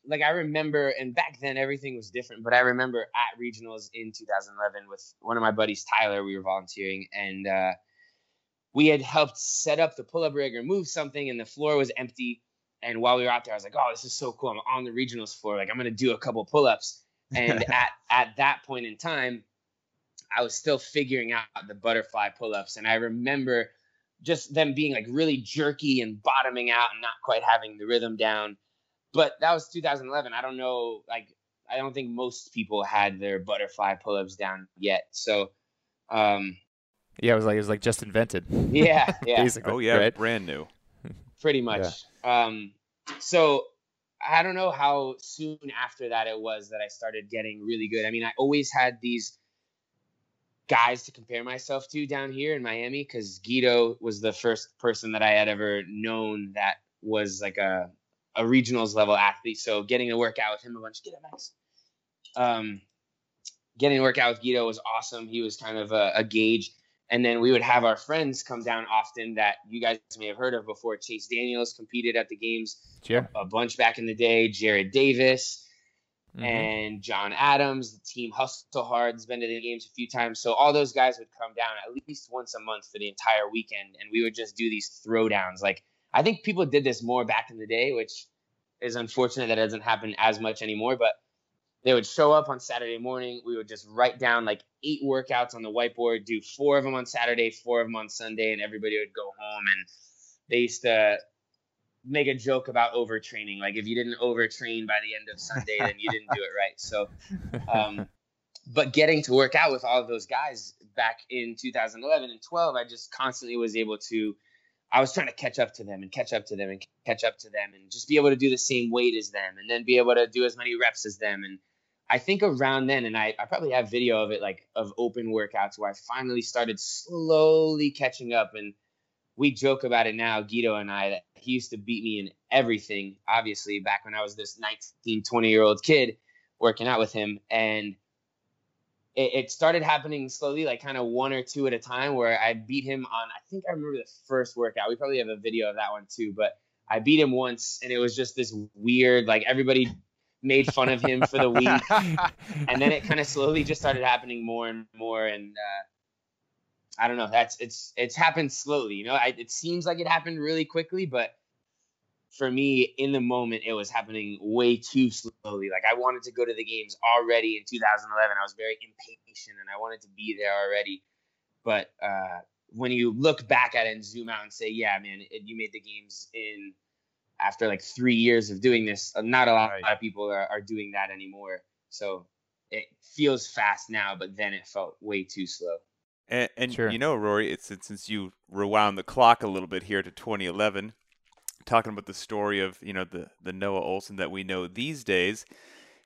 like I remember, and back then everything was different. But I remember at regionals in 2011 with one of my buddies, Tyler. We were volunteering, and uh, we had helped set up the pull up rig or move something, and the floor was empty. And while we were out there, I was like, "Oh, this is so cool! I'm on the regionals floor. Like, I'm gonna do a couple pull ups." And at at that point in time, I was still figuring out the butterfly pull ups, and I remember just them being like really jerky and bottoming out and not quite having the rhythm down. But that was 2011. I don't know, like I don't think most people had their butterfly pull-ups down yet. So, um, yeah, it was like it was like just invented. Yeah, yeah. oh yeah, right? brand new. Pretty much. Yeah. Um, so I don't know how soon after that it was that I started getting really good. I mean, I always had these guys to compare myself to down here in Miami because Guido was the first person that I had ever known that was like a a regionals level athlete. So getting to work out with him a bunch, get it, Max. Um, getting to work out with Guido was awesome. He was kind of a, a gauge. And then we would have our friends come down often that you guys may have heard of before. Chase Daniels competed at the games sure. a, a bunch back in the day. Jared Davis mm-hmm. and John Adams. The team Hustle Hard's been to the games a few times. So all those guys would come down at least once a month for the entire weekend, and we would just do these throwdowns. Like I think people did this more back in the day, which is unfortunate that it doesn't happen as much anymore. But they would show up on Saturday morning. We would just write down like eight workouts on the whiteboard, do four of them on Saturday, four of them on Sunday, and everybody would go home. And they used to make a joke about overtraining. Like if you didn't overtrain by the end of Sunday, then you didn't do it right. So, um, but getting to work out with all of those guys back in 2011 and 12, I just constantly was able to I was trying to catch up to them and catch up to them and catch up to them and just be able to do the same weight as them and then be able to do as many reps as them. And I think around then, and I, I probably have video of it like of open workouts where I finally started slowly catching up. And we joke about it now, Guido and I, that he used to beat me in everything, obviously, back when I was this 19, 20 year old kid working out with him. And it, it started happening slowly, like kind of one or two at a time, where I beat him on. I think I remember the first workout. We probably have a video of that one too, but I beat him once, and it was just this weird, like everybody made fun of him for the week, and then it kind of slowly just started happening more and more, and uh, I don't know. That's it's it's happened slowly. You know, I, it seems like it happened really quickly, but for me in the moment it was happening way too slowly. Like i wanted to go to the games already in 2011 i was very impatient and i wanted to be there already. But uh, when you look back at it and zoom out and say yeah man it, you made the games in after like three years of doing this uh, not a lot, right. a lot of people are, are doing that anymore. So it feels fast now but then it felt way too slow. And, and sure. you know rory it's, it's since you rewound the clock a little bit here to 2011 talking about the story of you know the the Noah Ohlsen that we know these days.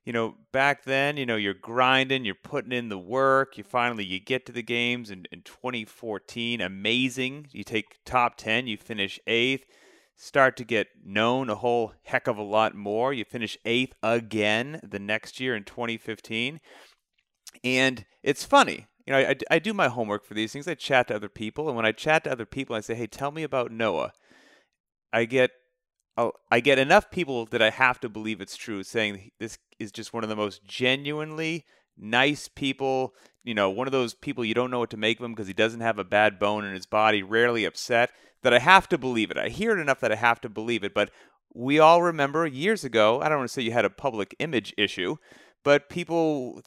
You know, back then, you know, you're grinding, you're putting in the work. You finally you get to the games in, in 2014. Amazing. You take top 10, you finish eighth, start to get known a whole heck of a lot more. You finish eighth again the next year in 2015. And it's funny. You know, I, I do my homework for these things. I chat to other people. And when I chat to other people, I say, hey, tell me about Noah I get I get enough people that I have to believe it's true saying this is just one of the most genuinely nice people, you know, one of those people you don't know what to make of him because he doesn't have a bad bone in his body, rarely upset, that I have to believe it. I hear it enough that I have to believe it, but we all remember years ago, I don't want to say you had a public image issue, but people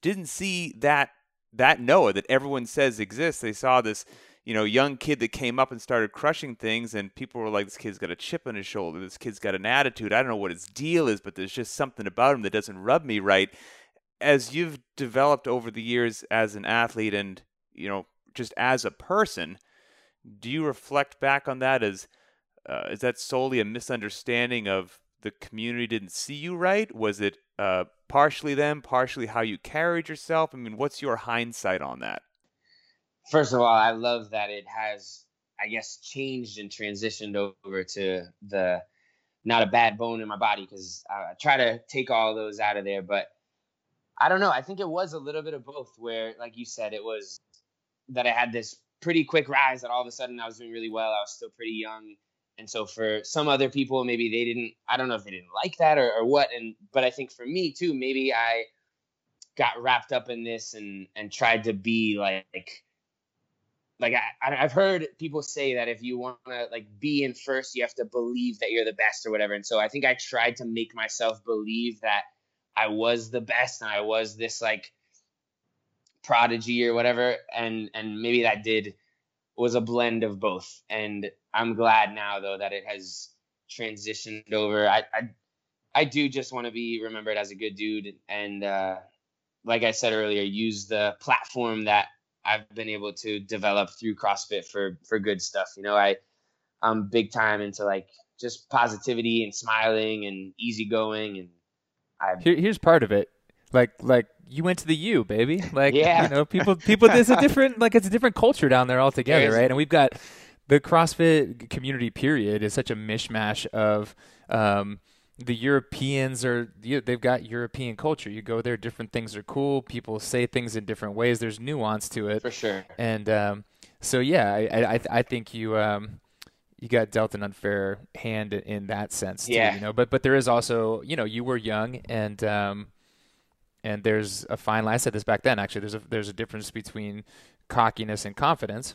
didn't see that that Noah that everyone says exists. They saw this you know, young kid that came up and started crushing things, and people were like, "This kid's got a chip on his shoulder. This kid's got an attitude. I don't know what his deal is, but there's just something about him that doesn't rub me right." As you've developed over the years as an athlete, and you know, just as a person, do you reflect back on that as uh, is that solely a misunderstanding of the community didn't see you right? Was it uh, partially them, partially how you carried yourself? I mean, what's your hindsight on that? First of all, I love that it has, I guess, changed and transitioned over to the not a bad bone in my body because I, try to take all those out of there. But I don't know. I think it was a little bit of both, where, like you said, it was that I had this pretty quick rise that all of a sudden I was doing really well. I was still pretty young. And so for some other people, maybe they didn't, I don't know if they didn't like that or, or what. And, but I think for me too, maybe I got wrapped up in this and, and tried to be like, like I, I've heard people say that if you want to like be in first, you have to believe that you're the best or whatever. And so I think I tried to make myself believe that I was the best and I was this like prodigy or whatever. And and maybe that did was a blend of both. And I'm glad now though that it has transitioned over. I I, I do just want to be remembered as a good dude and uh, like I said earlier, use the platform that I've been able to develop through CrossFit for for good stuff. You know, I I'm big time into like just positivity and smiling and easygoing and I Here, here's part of it. Like like you went to the U, baby. Like yeah. you know, people people there's a different like it's a different culture down there altogether, right? And we've got the CrossFit community period is such a mishmash of um, the Europeans are they've got European culture. You go there, different things are cool. People say things in different ways. There's nuance to it for sure. And um, so yeah, I I, I think you um, you got dealt an unfair hand in that sense. Too, yeah. You know, but but there is also you know you were young and um, and there's a fine line. I said this back then. Actually, there's a there's a difference between cockiness and confidence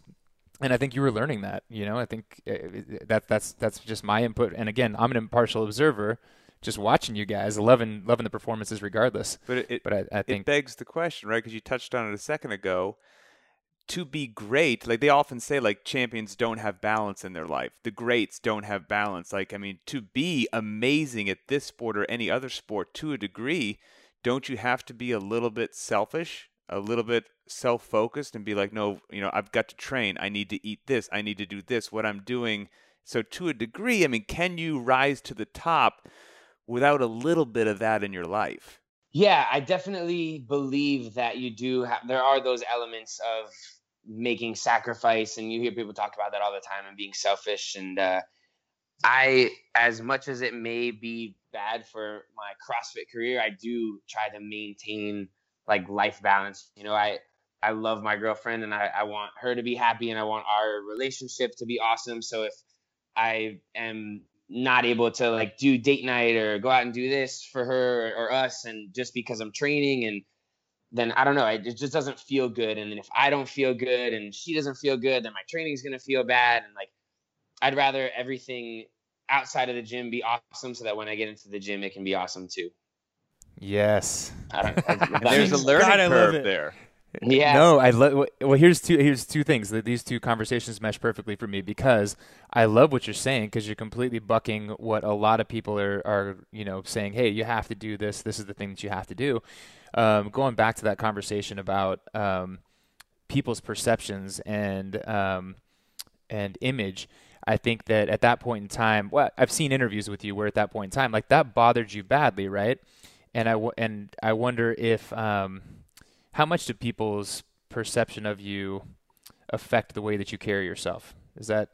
and I think you were learning that. You know, I think uh, that that's that's just my input. And again, I'm an impartial observer, just watching you guys, loving loving the performances regardless. But it, it but I, I think it begs the question, right? Because you touched on it a second ago. To be great, like they often say, like champions don't have balance in their life. The greats don't have balance. Like I mean, to be amazing at this sport or any other sport to a degree, don't you have to be a little bit selfish, a little bit self focused and be like, no, you know, I've got to train. I need to eat this. I need to do this. What I'm doing. So, to a degree, I mean, can you rise to the top without a little bit of that in your life? Yeah, I definitely believe that you do have, there are those elements of making sacrifice. And you hear people talk about that all the time and being selfish. And uh, I, as much as it may be bad for my CrossFit career, I do try to maintain like life balance. You know, I, I love my girlfriend and I, I want her to be happy and I want our relationship to be awesome. So if I am not able to like do date night or go out and do this for her or, us and just because I'm training and then I don't know, it just doesn't feel good. And then if I don't feel good and she doesn't feel good, then my training is gonna feel bad. And like I'd rather everything outside of the gym be awesome so that when I get into the gym it can be awesome too. Yes. There's a learning God, curve there. Yeah. No, I love. Well, here's two. Here's two things. That these two conversations mesh perfectly for me because I love what you're saying because you're completely bucking what a lot of people are are you know saying. Hey, you have to do this. This is the thing that you have to do. Um, going back to that conversation about um, people's perceptions and um, and image. I think that at that point in time, well, I've seen interviews with you where at that point in time, like that bothered you badly, right? And I w- and I wonder if um, how much do people's perception of you affect the way that you carry yourself? Is that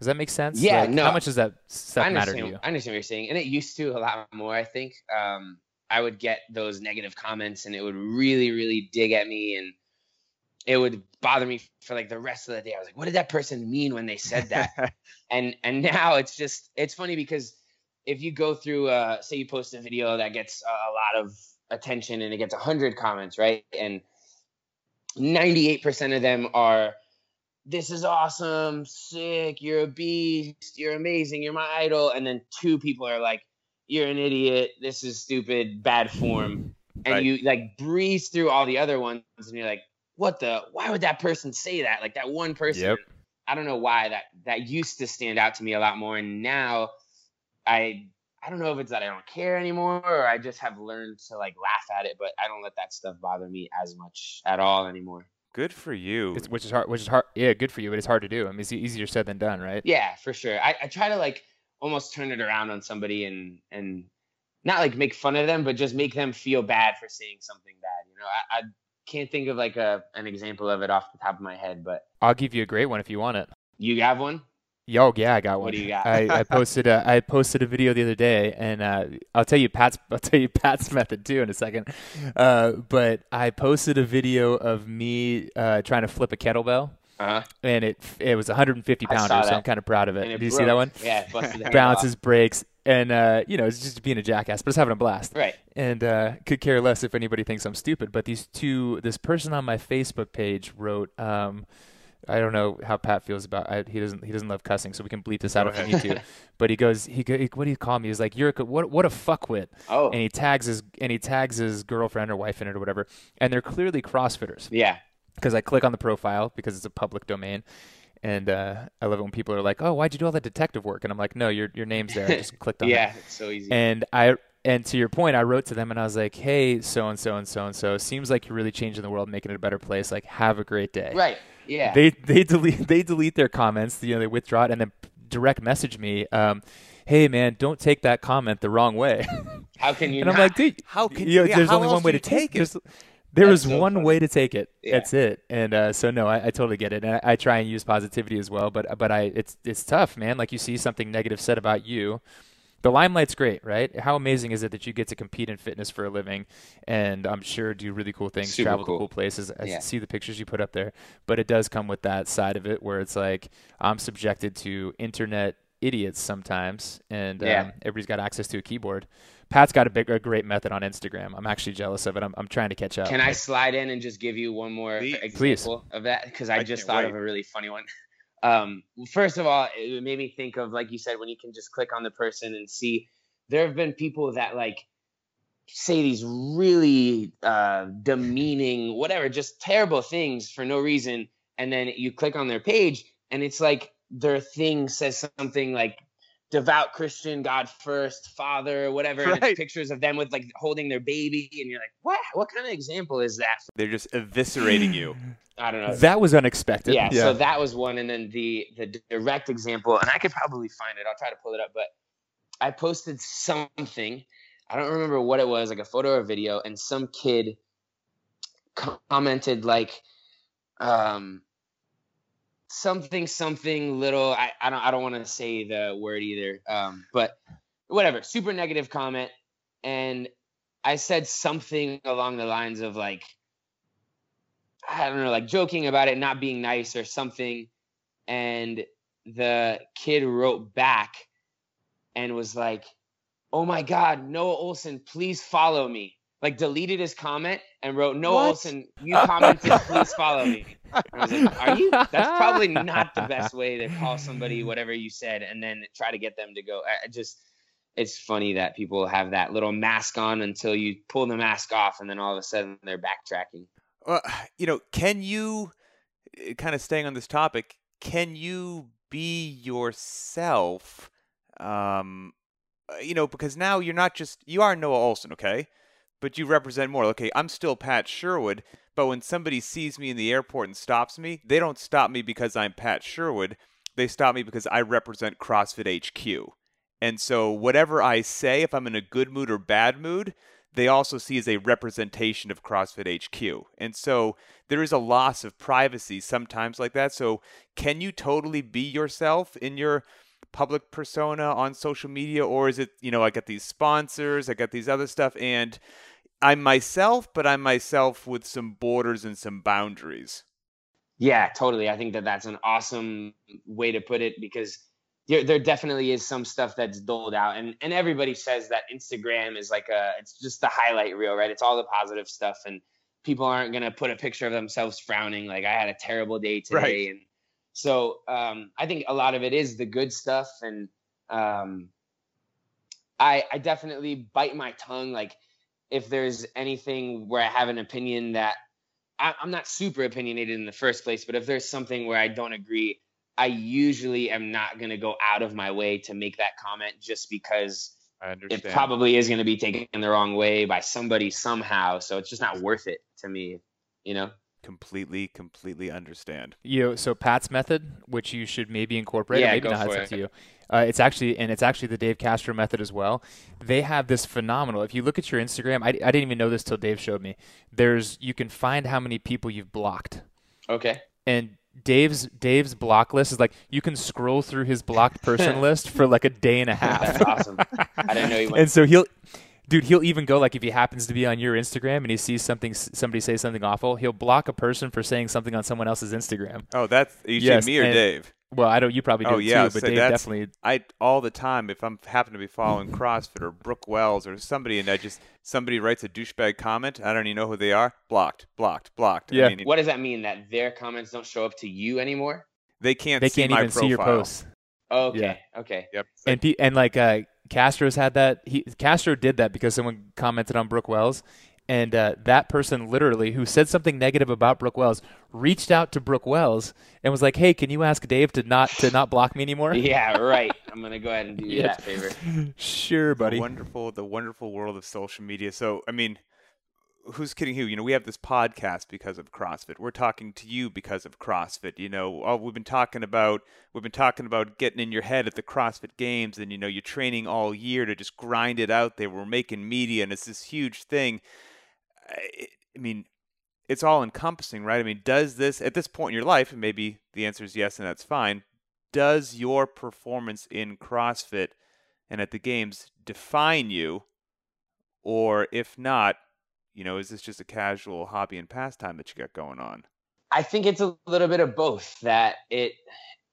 does that make sense? Yeah, like, no. How much does that stuff matter to you? I understand what you're saying, and it used to a lot more. I think um, I would get those negative comments, and it would really, really dig at me, and it would bother me for like the rest of the day. I was like, "What did that person mean when they said that?" and and now it's just it's funny because if you go through, uh, say, you post a video that gets a, lot of attention and it gets 100 comments, right? And 98% of them are, this is awesome, sick, you're a beast, you're amazing, you're my idol. And then two people are like, you're an idiot, this is stupid, bad form. And right. you like breeze through all the other ones and you're like, what the, why would that person say that? Like that one person. Yep. I don't know why that that used to stand out to me a lot more. And now I I don't know if it's that I don't care anymore or I just have learned to like laugh at it, but I don't let that stuff bother me as much at all anymore. Good for you. It's, which is hard. Which is hard. Yeah, good for you, but it's hard to do. I mean, it's easier said than done, right? Yeah, for sure. I, I try to like almost turn it around on somebody and and not like make fun of them, but just make them feel bad for saying something bad. You know, I, I can't think of like a an example of it off the top of my head, but I'll give you a great one if you want it. You have one? Yo, yeah, I got one. What do you got? I, I posted a I posted a video the other day, and uh, I'll tell you Pat's I'll tell you Pat's method too in a second. Uh, but I posted a video of me uh, trying to flip a kettlebell. Uh-huh. And it it was 150 pounders, so I'm kind of proud of it. it Did you see that one? Yeah, bounces, breaks, and uh, you know, it's just being a jackass, but it's having a blast. Right. And uh, could care less if anybody thinks I'm stupid. But these two, this person on my Facebook page wrote, um, I don't know how Pat feels about. I, he doesn't. He doesn't love cussing, so we can bleep this out Go if we need to. But he goes. He, go- what do you call me? He's like, "You're a, what? What a fuckwit." Oh, And he tags his and he tags his girlfriend or wife in it or whatever. And they're clearly CrossFitters yeah. because I click on the profile because it's a public domain. And uh, I love it when people are like, "Oh, why'd you do all that detective work?" And I'm like, "No, your your name's there. I just clicked on it." Yeah, it's so easy. And I and to your point, I wrote to them and I was like, "Hey, so and so and so and so. Seems like you're really changing the world, making it a better place. Like, have a great day." right. Yeah. They they delete they delete their comments. You know, they withdraw it and then direct message me. Um, hey man, don't take that comment the wrong way. How can you and I'm not? like, dude, How can you know, yeah, there's only one way to take it? There That's is so one funny. way to take it. Yeah. That's it. And uh, so no, I, I totally get it. And I, I try and use positivity as well. But but I it's it's tough, man. Like you see something negative said about you. The limelight's great, right? How amazing is it that you get to compete in fitness for a living, and I'm sure do really cool things, Super travel cool. to cool places. I Yeah. see the pictures you put up there, but it does come with that side of it where it's like I'm subjected to internet idiots sometimes, and Yeah. um, everybody's got access to a keyboard. Pat's got a big, a great method on Instagram. I'm actually jealous of it. I'm, I'm trying to catch up. Can I slide in and just give you one more Please. example of that? Because I, I just thought wait. of a really funny one. Um, first of all, it made me think of like you said when you can just click on the person and see. There have been people that like say these really uh, demeaning, whatever, just terrible things for no reason, and then you click on their page and it's like their thing says something like devout Christian, God first, Father, whatever, and Right. it's pictures of them with like holding their baby, and you're like, what? What kind of example is that? They're just eviscerating you. I don't know. That was unexpected. yeah, so that was one, and then the the direct example, and I could probably find it. I'll try to pull it up, but I posted something. I don't remember what it was, like a photo or video, and some kid commented like, um, something something little. I, I don't I don't want to say the word either, um, but whatever. Super negative comment, and I said something along the lines of like. I don't know, like joking about it not being nice or something. And the kid wrote back and was like, Oh my God, Noah Ohlsen, please follow me. Like deleted his comment and wrote, Noah What? Ohlsen, you commented, please follow me. I was like, Are you? That's probably not the best way to call somebody whatever you said and then try to get them to go. I just, it's funny that people have that little mask on until you pull the mask off and then all of a sudden they're backtracking. Well, you know, can you kind of staying on this topic? Can you be yourself? Um, uh, you know, because now you're not just you are Noah Ohlsen, okay, but you represent more. Okay, I'm still Pat Sherwood, but when somebody sees me in the airport and stops me, they don't stop me because I'm Pat Sherwood. They stop me because I represent CrossFit HQ. And so, whatever I say, if I'm in a good mood or bad mood, they also see as a representation of CrossFit HQ. And so there is a loss of privacy sometimes like that. So can you totally be yourself in your public persona on social media or is it, you know, I got these sponsors, I got these other stuff and I'm myself, but I'm myself with some borders and some boundaries. Yeah, totally. I think that that's an awesome way to put it because there, there definitely is some stuff that's doled out, and and everybody says that Instagram is like a it's just the highlight reel, right? It's all the positive stuff, and people aren't gonna put a picture of themselves frowning like I had a terrible day today, Right. and so um, I think a lot of it is the good stuff, and um, I I definitely bite my tongue like if there's anything where I have an opinion that I, I'm not super opinionated in the first place, but if there's something where I don't agree, I usually am not going to go out of my way to make that comment just because I it probably is going to be taken the wrong way by somebody somehow. So it's just not worth it to me, you know? Completely, completely understand. You know, so Pat's method, which you should maybe incorporate, Yeah, maybe go not, it's for up it. to you. Uh, it's actually and it's actually the Dave Castro method as well. They have this phenomenal. If you look at your Instagram, I, I didn't even know this till Dave showed me. There's you can find how many people you've blocked, Okay. and Dave's Dave's block list is like you can scroll through his blocked person list for like a day and a half. That's awesome. I didn't know you went. and so he'll dude he'll even go like if he happens to be on your instagram and he sees something somebody say something awful he'll block a person for saying something on someone else's instagram Oh, that's you Yes, me or and- Dave? Well, I don't. You probably do Oh, yeah, too, but so Dave definitely. I all the time if I'm happen to be following CrossFit or Brooke Wells or somebody and I just somebody writes a douchebag comment, I don't even know who they are. Blocked, blocked, blocked. Yeah. I mean, What does that mean? That their comments don't show up to you anymore? they can't They see can't my even see your profile. posts. Okay. Okay. Yep. And pe- and like uh, Castro's had that. He Castro did that because someone commented on Brooke Wells, and uh, that person literally who said something negative about Brooke Wells reached out to Brooke Wells and was like, "Hey, can you ask Dave to not to not block me anymore?" Yeah, right. I'm gonna go ahead and do you Yeah. that favor. sure, buddy. The wonderful, the wonderful world of social media. So, I mean, who's kidding who? You know, we have this podcast because of CrossFit. We're talking to you because of CrossFit. You know, oh, we've been talking about we've been talking about getting in your head at the CrossFit Games, and you know, you're training all year to just grind it out there. We're making media, and it's this huge thing. I, I mean, it's all encompassing, right? I mean, does this at this point in your life, and maybe the answer is yes, and that's fine. Does your performance in CrossFit and at the games define you? Or if not, you know, is this just a casual hobby and pastime that you got going on? I think it's a little bit of both. That it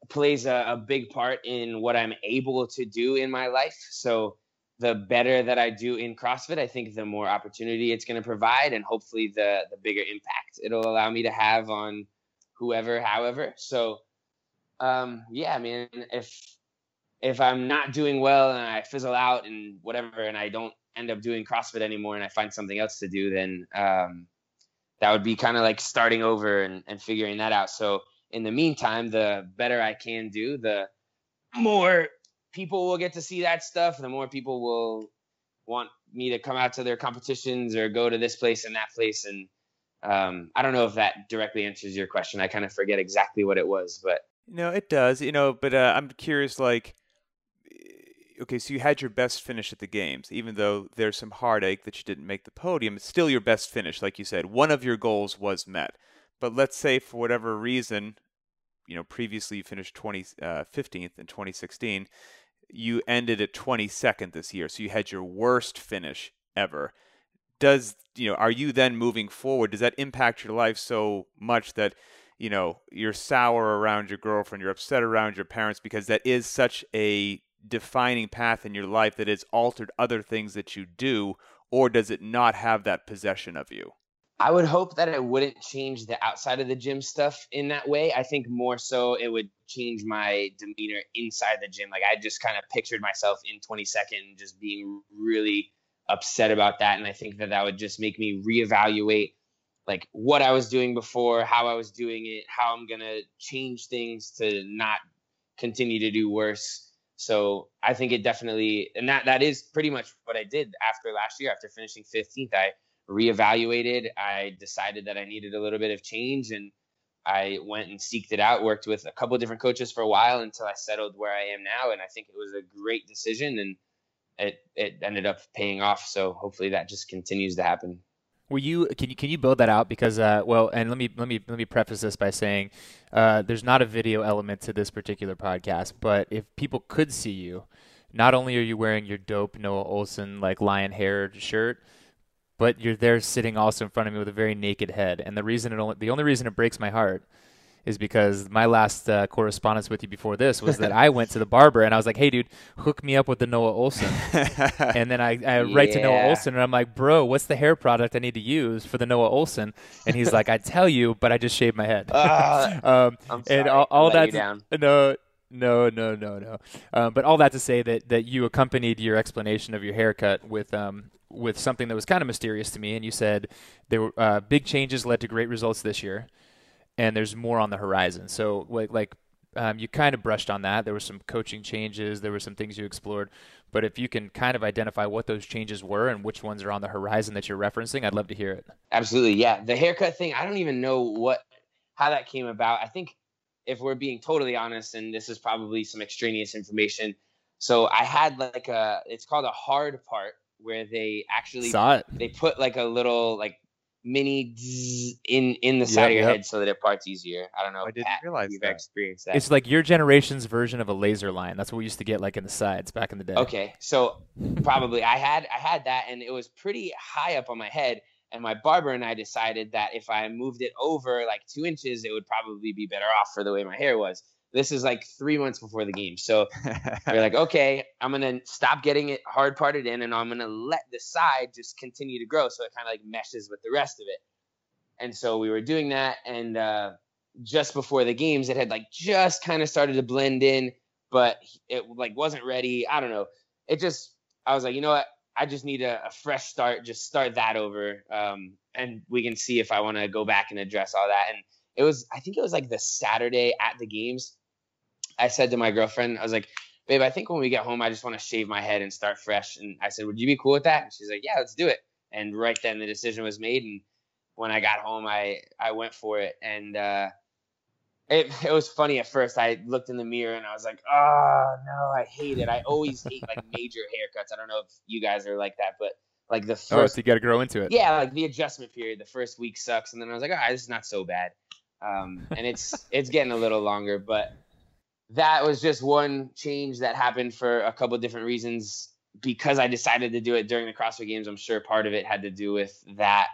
plays a, a big part in what I'm able to do in my life. So the better that I do in CrossFit, I think the more opportunity it's going to provide, and hopefully the the bigger impact it'll allow me to have on whoever, however. So, um, yeah, I mean, if if I'm not doing well and I fizzle out and whatever, and I don't end up doing CrossFit anymore, and I find something else to do, then um, that would be kind of like starting over and, and figuring that out. So in the meantime, the better I can do, the more people will get to see that stuff. The more people will want me to come out to their competitions or go to this place and that place. And um, I don't know if that directly answers your question. I kind of forget exactly what it was, but No, it does. You know, but uh, I'm curious. Like, okay, so you had your best finish at the games, even though there's some heartache that you didn't make the podium. It's still your best finish, like you said. One of your goals was met. But let's say for whatever reason, you know, previously you finished 20, uh, 15th in 2016. You ended at 22nd this year, so you had your worst finish ever. Does you know? Are you then moving forward? Does that impact your life so much that you know you're sour around your girlfriend, you're upset around your parents because that is such a defining path in your life that has altered other things that you do, or does it not have that possession of you? I would hope that it wouldn't change the outside of the gym stuff in that way. I think more so it would change my demeanor inside the gym. Like I just kind of pictured myself in 22nd just being really upset about that. And I think that that would just make me reevaluate like what I was doing before, how I was doing it, how I'm going to change things to not continue to do worse. So I think it definitely, and that, that is pretty much what I did after last year, after finishing 15th, I reevaluated. I decided that I needed a little bit of change and I went and seeked it out, worked with a couple different coaches for a while until I settled where I am now. And I think it was a great decision and it, it ended up paying off. So hopefully that just continues to happen. Will you can you can you build that out? Because uh, well and let me let me let me preface this by saying uh, there's not a video element to this particular podcast but if people could see you not only are you wearing your dope Noah Ohlsen like lion haired shirt but you're there sitting also in front of me with a very naked head. And the reason it only the only reason it breaks my heart is because my last uh, correspondence with you before this was that I went to the barber and I was like, "Hey, dude, hook me up with the Noah Ohlsen." and then I, I write to Noah Ohlsen and I'm like, "Bro, what's the hair product I need to use for the Noah Ohlsen?" And he's like, "I tell you, but I just shaved my head." Ah, um, I'm sorry. and all, all that no. No, no, no, no. Um, but all that to say that, that you accompanied your explanation of your haircut with um, with something that was kind of mysterious to me, and you said there were uh, big changes led to great results this year, and there's more on the horizon. So like like um, you kind of brushed on that. There were some coaching changes. There were some things you explored. But if you can kind of identify what those changes were and which ones are on the horizon that you're referencing, I'd love to hear it. Absolutely, yeah. The haircut thing, I don't even know what how that came about. I think if we're being totally honest, and this is probably some extraneous information. So I had like a it's called a hard part where they actually Saw it. they put like a little like mini in in the side Yep, of your yep. head so that it parts easier. I don't know. I didn't Pat, realize you've that. experienced that. It's like your generation's version of a laser line. That's what we used to get like in the sides back in the day. Okay, so probably I had I had that, and it was pretty high up on my head. And my barber and I decided that if I moved it over like two inches, it would probably be better off for the way my hair was. This is like three months before the game. So we're like, okay, I'm gonna stop getting it hard parted in, and I'm gonna let the side just continue to grow, so it kind of like meshes with the rest of it. And so we were doing that, and uh, just before the games, it had like just kind of started to blend in, but it like wasn't ready. I don't know. It just I was like, you know what? I just need a, a fresh start. Just start that over, um, and we can see if I want to go back and address all that. And it was, I think it was like the Saturday at the games. I said to my girlfriend, I was like, babe, I think when we get home, I just want to shave my head and start fresh. And I said, would you be cool with that? And she's like, yeah, let's do it. And right then the decision was made. And when I got home, I, I went for it. And, uh, it, it was funny at first. I looked in the mirror and I was like, oh no, I hate it. I always hate like major haircuts. I don't know if you guys are like that, but like the first, oh, so you got to grow into it. Yeah, like the adjustment period, the first week sucks, and then I was like, all right, this is not so bad. Um, and it's it's getting a little longer, but that was just one change that happened for a couple different reasons. Because I decided to do it during the CrossFit Games, I'm sure part of it had to do with that.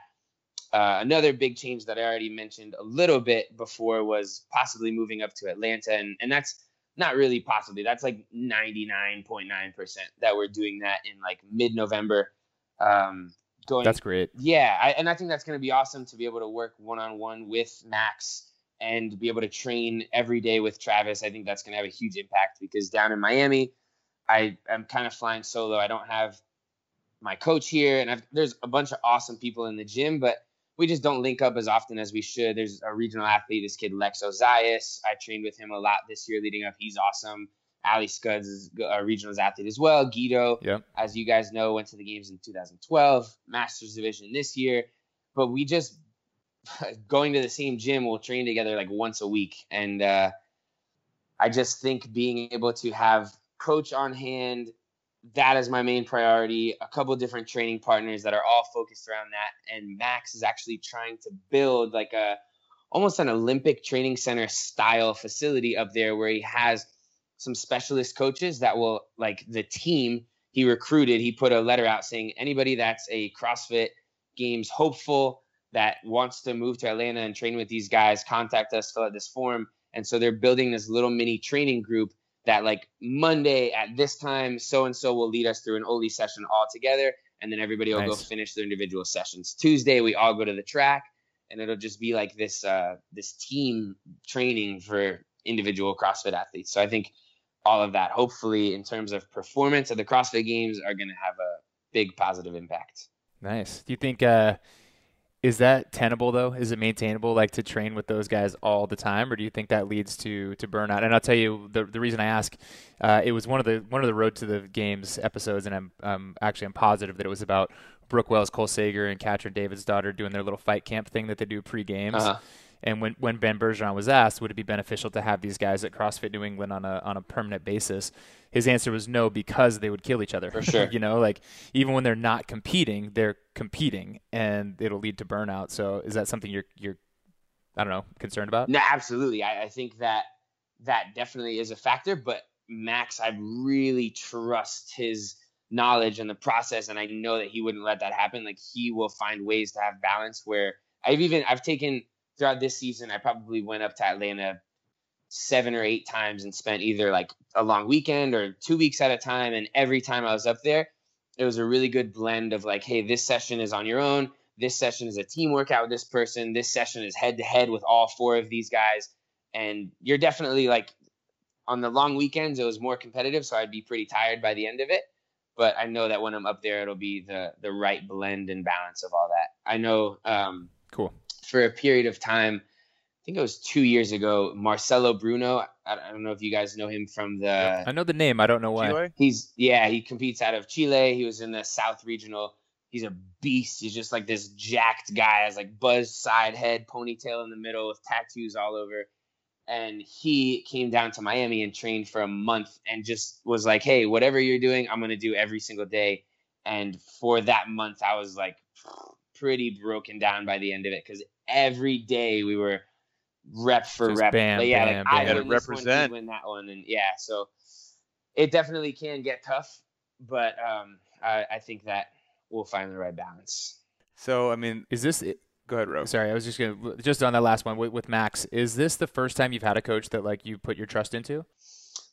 Uh, another big change that I already mentioned a little bit before was possibly moving up to Atlanta, and and that's not really possibly. That's like 99.9% that we're doing that in like mid-November. Um, going. That's great. Yeah, I, and I think that's going to be awesome to be able to work one-on-one with Max and be able to train every day with Travis. I think that's going to have a huge impact because down in Miami, I am kind of flying solo. I don't have my coach here, and I've, there's a bunch of awesome people in the gym, but we just don't link up as often as we should. There's a regional athlete, this kid Lex Ozias. I trained with him a lot this year leading up. He's awesome. Ali Scuds is a regionals athlete as well. Guido, yep. as you guys know, went to the games in 2012, Masters Division this year. But we just going to the same gym, we'll train together like once a week. And uh, I just think being able to have coach on hand, that is my main priority. A couple different training partners that are all focused around that. And Max is actually trying to build like a almost an Olympic training center style facility up there where he has some specialist coaches that will like the team he recruited. He put a letter out saying anybody that's a CrossFit Games hopeful that wants to move to Atlanta and train with these guys, contact us, fill out this form. And so they're building this little mini training group that like Monday at this time, so and so will lead us through an Oli session all together, and then everybody will nice. go finish their individual sessions. Tuesday we all go to the track, and it'll just be like this uh, this team training for individual CrossFit athletes. So I think all of that, hopefully, in terms of performance at the CrossFit Games, are going to have a big positive impact. Nice. Do you think? Uh is that tenable though? Is it maintainable like to train with those guys all the time, or do you think that leads to to burnout? And I'll tell you the the reason I ask, uh, it was one of the one of the Road to the Games episodes, and I'm um, actually I'm positive that it was about Brooke Wells, Cole Sager, and Katrin Davidsdottir doing their little fight camp thing that they do pre games. Uh-huh. And when, when Ben Bergeron was asked, would it be beneficial to have these guys at CrossFit New England on a on a permanent basis? His answer was no, because they would kill each other. For sure. you know, like even when they're not competing, they're competing, and it'll lead to burnout. So is that something you're you're I don't know concerned about? No, absolutely. I, I think that that definitely is a factor. But Max, I really trust his knowledge and the process, and I know that he wouldn't let that happen. Like he will find ways to have balance. Where I've even I've taken throughout this season, I probably went up to Atlanta seven or eight times and spent either like a long weekend or two weeks at a time. And every time I was up there, it was a really good blend of like, hey, this session is on your own. This session is a team workout with this person. This session is head to head with all four of these guys. And you're definitely like on the long weekends, it was more competitive. So I'd be pretty tired by the end of it. But I know that when I'm up there, it'll be the the right blend and balance of all that. I know um, cool for a period of time. I think it was two years ago. Marcelo Bruno. I don't know if you guys know him from the. I know the name. I don't know why. Chile? He's yeah. He competes out of Chile. He was in the South Regional. He's a beast. He's just like this jacked guy. Has like buzz side head, ponytail in the middle, with tattoos all over. And he came down to Miami and trained for a month, and just was like, "Hey, whatever you're doing, I'm gonna do every single day." And for that month, I was like pretty broken down by the end of it because every day we were rep for Just rep. Bam, but yeah, bam, like bam. I Gotta win this represent. one, you win that one, and yeah, so it definitely can get tough, but um, I, I think that we'll find the right balance. So I mean, Is this it? Go ahead, Rose. Sorry, I was just gonna just on that last one with, with Max. Is this the first time you've had a coach that like you put your trust into?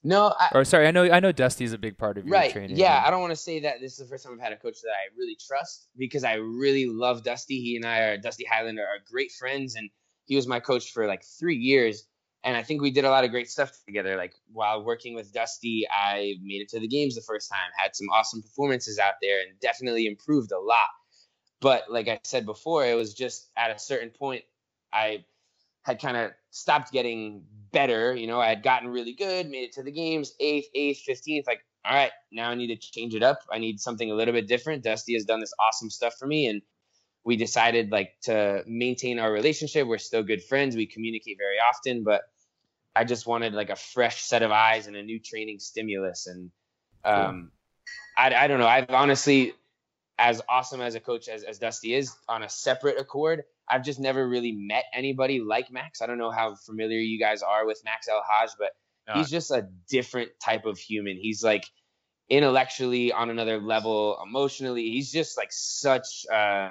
No, I, Or sorry, I know I know Dusty's a big part of your right. training. Yeah, I don't want to say that this is the first time I've had a coach that I really trust because I really love Dusty. He and I are Dusty Highlander are great friends, and he was my coach for like three years. And I think we did a lot of great stuff together. Like while working with Dusty, I made it to the games the first time, had some awesome performances out there, and definitely improved a lot. But like I said before, it was just at a certain point, I had kind of stopped getting better. You know, I had gotten really good, made it to the games, eighth, eighth, fifteenth. Like, all right, now I need to change it up. I need something a little bit different. Dusty has done this awesome stuff for me, and we decided like to maintain our relationship. We're still good friends. We communicate very often, but I just wanted like a fresh set of eyes and a new training stimulus. And um, I, I don't know. I've honestly, as awesome as a coach as, as Dusty is on a separate accord, I've just never really met anybody like Max. I don't know how familiar you guys are with Max El-Hag, but he's just a different type of human. He's like intellectually on another level, emotionally. He's just like such a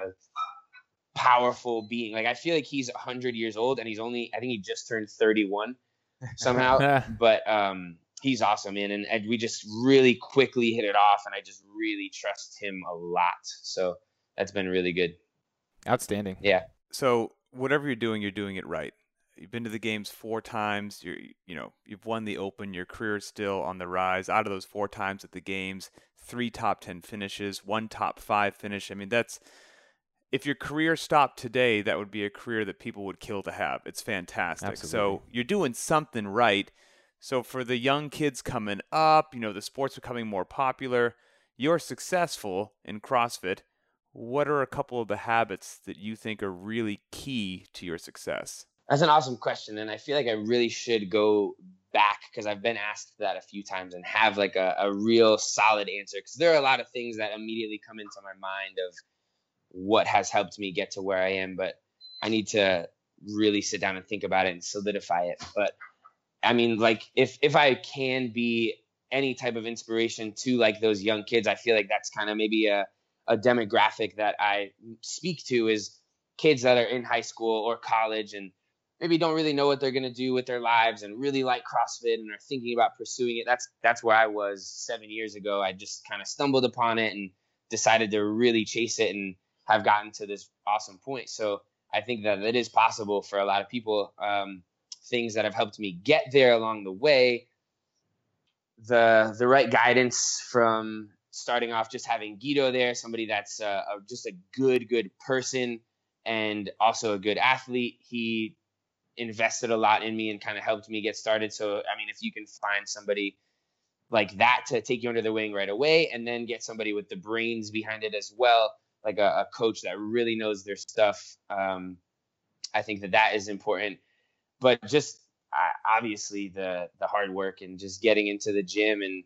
powerful being. Like I feel like he's 100 years old and he's only I think he just turned 31 somehow, but um he's awesome man and, and we just really quickly hit it off and I just really trust him a lot. So that's been really good. Outstanding. Yeah. So whatever you're doing, you're doing it right. You've been to the games four times. You're, you know, you've won the Open. Your career is still on the rise. Out of those four times at the games, three top ten finishes, one top five finish. I mean, that's if your career stopped today, that would be a career that people would kill to have. It's fantastic. So you're doing something right. So for the young kids coming up, you know, the sport's becoming more popular. You're successful in CrossFit. What are a couple of the habits that you think are really key to your success? That's an awesome question, and I feel like I really should go back because I've been asked that a few times and have like a, a real solid answer. Because there are a lot of things that immediately come into my mind of what has helped me get to where I am, but I need to really sit down and think about it and solidify it. But I mean, like if if I can be any type of inspiration to like those young kids, I feel like that's kind of maybe a a demographic that I speak to is kids that are in high school or college and maybe don't really know what they're going to do with their lives and really like CrossFit and are thinking about pursuing it. That's that's where I was 7 years ago. I just kind of stumbled upon it and decided to really chase it and have gotten to this awesome point. So I think that it is possible for a lot of people. Um, things that have helped me get there along the way, the the right guidance from starting off just having Guido there, somebody that's uh, a, just a good good person and also a good athlete. He invested a lot in me and kind of helped me get started. So I mean, if you can find somebody like that to take you under the wing right away, and then get somebody with the brains behind it as well, like a, a coach that really knows their stuff. Um, I think that that is important. But just uh, obviously the the hard work and just getting into the gym and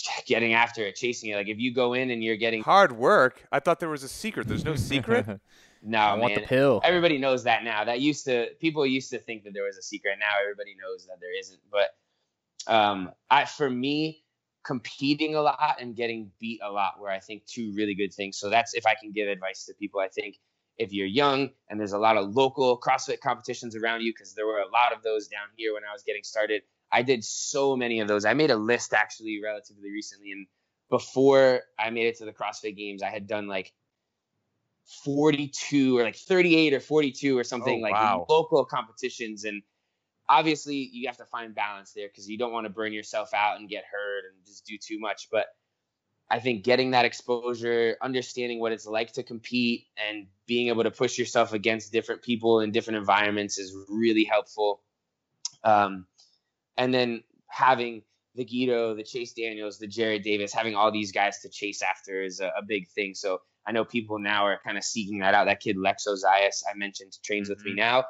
getting after it, chasing it. Like if you go in and you're getting Hard work. I thought there was a secret. There's no secret. no I want man, the pill. everybody knows that now. That used to people used to think that there was a secret. Now everybody knows that there isn't. But um, I for me, competing a lot and getting beat a lot were I think two really good things. So that's if I can give advice to people. I think if you're young and there's a lot of local CrossFit competitions around you, because there were a lot of those down here when I was getting started. I did so many of those. I made a list actually relatively recently, and before I made it to the CrossFit Games, I had done like 42 or like 38 or 42 or something Oh, like wow. local competitions and obviously you have to find balance there because you don't want to burn yourself out and get hurt and just do too much but i think getting that exposure understanding what it's like to compete and being able to push yourself against different people in different environments is really helpful um, and then having the Guido, the Chase Daniels, the Jared Davis, having all these guys to chase after is a, a big thing. So I know people now are kind of seeking that out. That kid Lex Ozias, I mentioned, trains with me mm-hmm. now,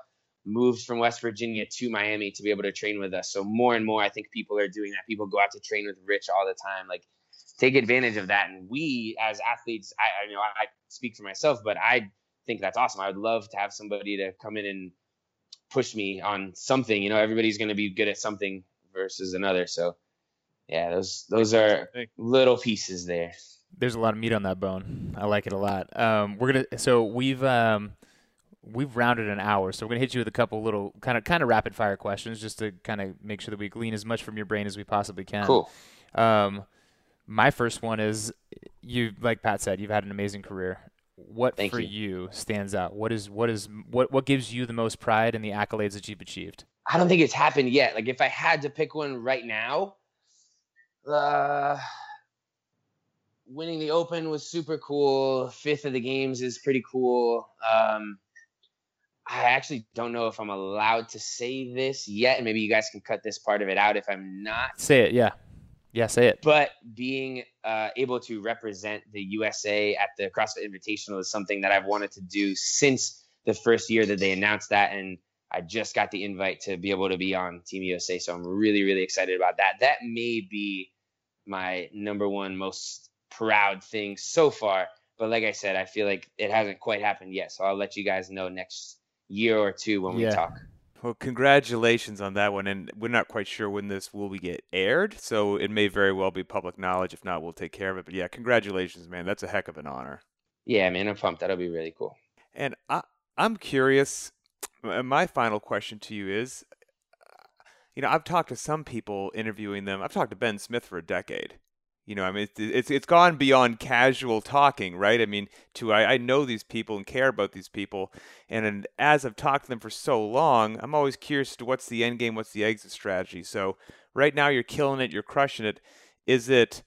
moved from West Virginia to Miami to be able to train with us. So more and more, I think people are doing that. People go out to train with Rich all the time. Like, take advantage of that. And we, as athletes, I, I you know I speak for myself, but I think that's awesome. I would love to have somebody to come in and push me on something. You know, everybody's going to be good at something versus another. So, yeah, those those are little pieces there. There's a lot of meat on that bone. I like it a lot. Um, we're gonna. So we've um, we've rounded an hour, so we're gonna hit you with a couple little kind of kind of rapid fire questions just to kind of make sure that we glean as much from your brain as we possibly can. Cool. Um, my first one is you, like Pat said, you've had an amazing career. What Thank for you. you stands out? What is what is what what gives you the most pride in the accolades that you've achieved? I don't think it's happened yet. Like if I had to pick one right now, uh, winning the Open was super cool. Fifth of the games is pretty cool. Um, I actually don't know if I'm allowed to say this yet, and maybe you guys can cut this part of it out if I'm not. Say it, yeah, yeah, say it. But being uh, able to represent the USA at the CrossFit Invitational is something that I've wanted to do since the first year that they announced that, and I just got the invite to be able to be on Team USA. So I'm really, really excited about that. That may be my number one most proud thing so far. But like I said, I feel like it hasn't quite happened yet. So I'll let you guys know next year or two when we talk. Well, congratulations on that one, and we're not quite sure when this will be get aired, so it may very well be public knowledge. If not, we'll take care of it. But yeah, congratulations, man. That's a heck of an honor. Yeah, man, I'm pumped. That'll be really cool. And I, I'm curious. My final question to you is, uh, you know, I've talked to some people interviewing them. I've talked to Ben Smith for a decade. You know, I mean, it's it's, it's gone beyond casual talking, right? I mean, to I, I know these people and care about these people, and, and as I've talked to them for so long, I'm always curious to what's the end game, what's the exit strategy. So right now, you're killing it, you're crushing it. Is it,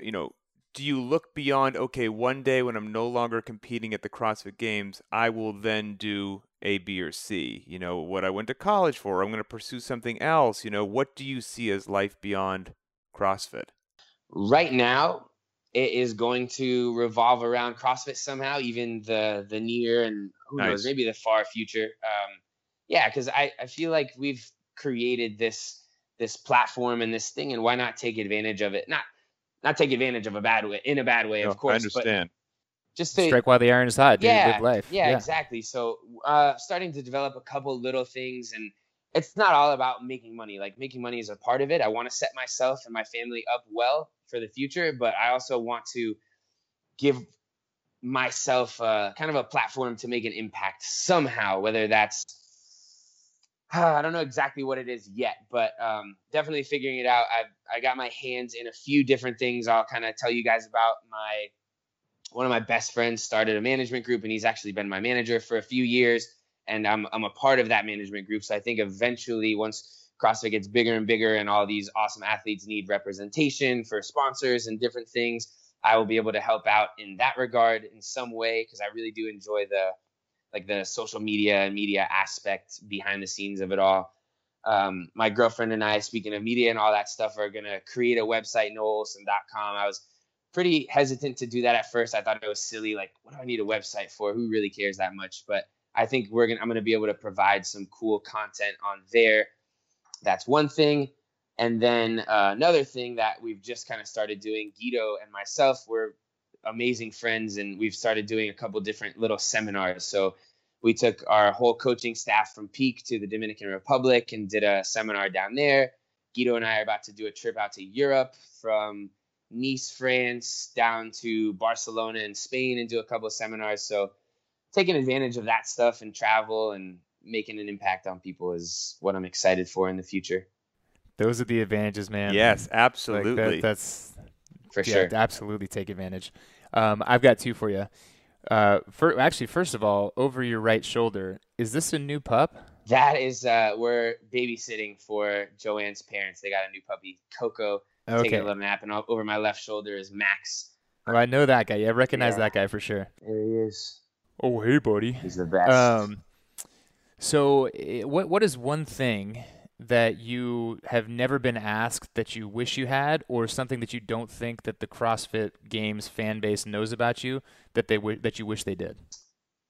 you know, do you look beyond okay one day when i'm no longer competing at the crossfit games i will then do a b or c you know what i went to college for i'm going to pursue something else you know what do you see as life beyond crossfit right now it is going to revolve around CrossFit somehow, even the the near and who knows, maybe the far future. Um, yeah, because I, I feel like we've created this this platform and this thing, and why not take advantage of it? Not not take advantage of a bad way in a bad way, of course, but just to Strike while the iron is hot. Dude. yeah, Live life. Yeah, exactly. So, uh, starting to develop a couple little things, and it's not all about making money. Like making money is a part of it. I want to set myself and my family up well for the future, but I also want to give myself uh, kind of a platform to make an impact somehow. Whether that's I don't know exactly what it is yet, but um, definitely figuring it out. I I got my hands in a few different things. I'll kind of tell you guys about my one of my best friends started a management group and he's actually been my manager for a few years and I'm I'm a part of that management group so I think eventually once CrossFit gets bigger and bigger and all these awesome athletes need representation for sponsors and different things I will be able to help out in that regard in some way because I really do enjoy the like the social media and media aspect behind the scenes of it all um, my girlfriend and I, speaking of media and all that stuff, are gonna create a website, noahohlsen.com. I was pretty hesitant to do that at first. I thought it was silly. Like, what do I need a website for? Who really cares that much? But I think we're gonna I'm gonna be able to provide some cool content on there. That's one thing. And then uh, another thing that we've just kind of started doing, Guido and myself, we're amazing friends, and we've started doing a couple different little seminars. So we took our whole coaching staff from Peak to the Dominican Republic and did a seminar down there. Guido and I are about to do a trip out to Europe from Nice, France, down to Barcelona and Spain and do a couple of seminars. So taking advantage of that stuff and travel and making an impact on people is what I'm excited for in the future. Those are the advantages, man. yes Like, absolutely that, that's For yeah, sure. absolutely take advantage. Um, I've got two for you. Uh, for, actually, first of all, over your right shoulder, is this a new pup? That is uh we're babysitting for Joanne's parents. They got a new puppy, Coco, okay. taking a little nap, and o- over my left shoulder is Max. Well, I know that guy. Yeah, I recognize Yeah. that guy for sure. There he is. Oh, hey, buddy. He's the best. Um, so eh, what what is one thing that you have never been asked that you wish you had, or something that you don't think that the CrossFit Games fan base knows about you that they w- that you wish they did?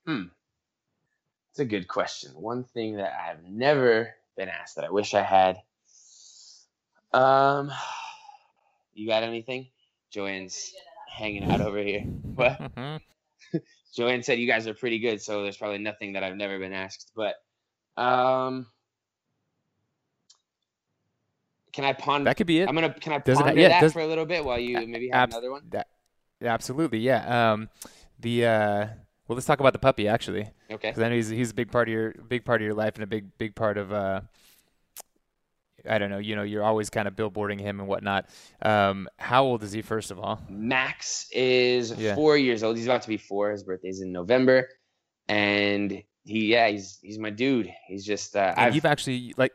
Hmm, it's a good question. One thing that I have never been asked that I wish I had. Um, you got anything? Joanne's hanging out over here. What? Mhm. Joanne said you guys are pretty good, so there's probably nothing that I've never been asked. But um, can I ponder? That could be it. I'm gonna. Can I Does it ha- ponder yeah, that does- for a little bit while you maybe have Abs- another one? That, absolutely, yeah. Um, the uh, Well, let's talk about the puppy actually, Okay. because I know he's he's a big part of your big part of your life and a big big part of. Uh, I don't know. You know, you're always kind of billboarding him and whatnot. Um, how old is he, first of all? Max is Yeah. four years old. He's about to be four. His birthday's in November, and he yeah he's he's my dude. He's just uh, And I've you've actually like.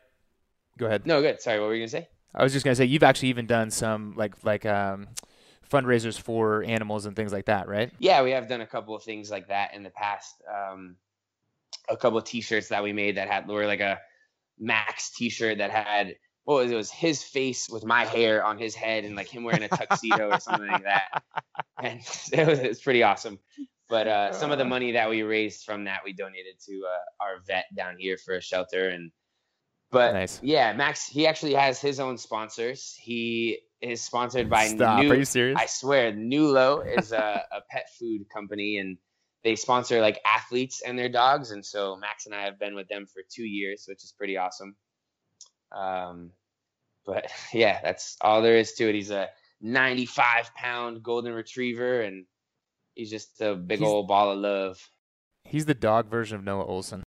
Go ahead. no good. Sorry, what were you gonna say? I was just gonna say you've actually even done some like like um, fundraisers for animals and things like that, right? Yeah, we have done a couple of things like that in the past. Um, a couple of T-shirts that we made that had were like a Max T-shirt that had what was it? it was his face with my hair on his head and like him wearing a tuxedo or something like that, and it was, it was pretty awesome. But uh, some of the money that we raised from that we donated to uh, our vet down here for a shelter and. But Nice. yeah, Max, he actually has his own sponsors. He is sponsored by Stop. New, Are you serious? I swear, Nulo is a, a pet food company, and they sponsor like athletes and their dogs. And so Max and I have been with them for two years, which is pretty awesome. Um, but yeah, that's all there is to it. He's a 95 pound golden retriever, and he's just a big He's- old ball of love. He's the dog version of Noah Ohlsen.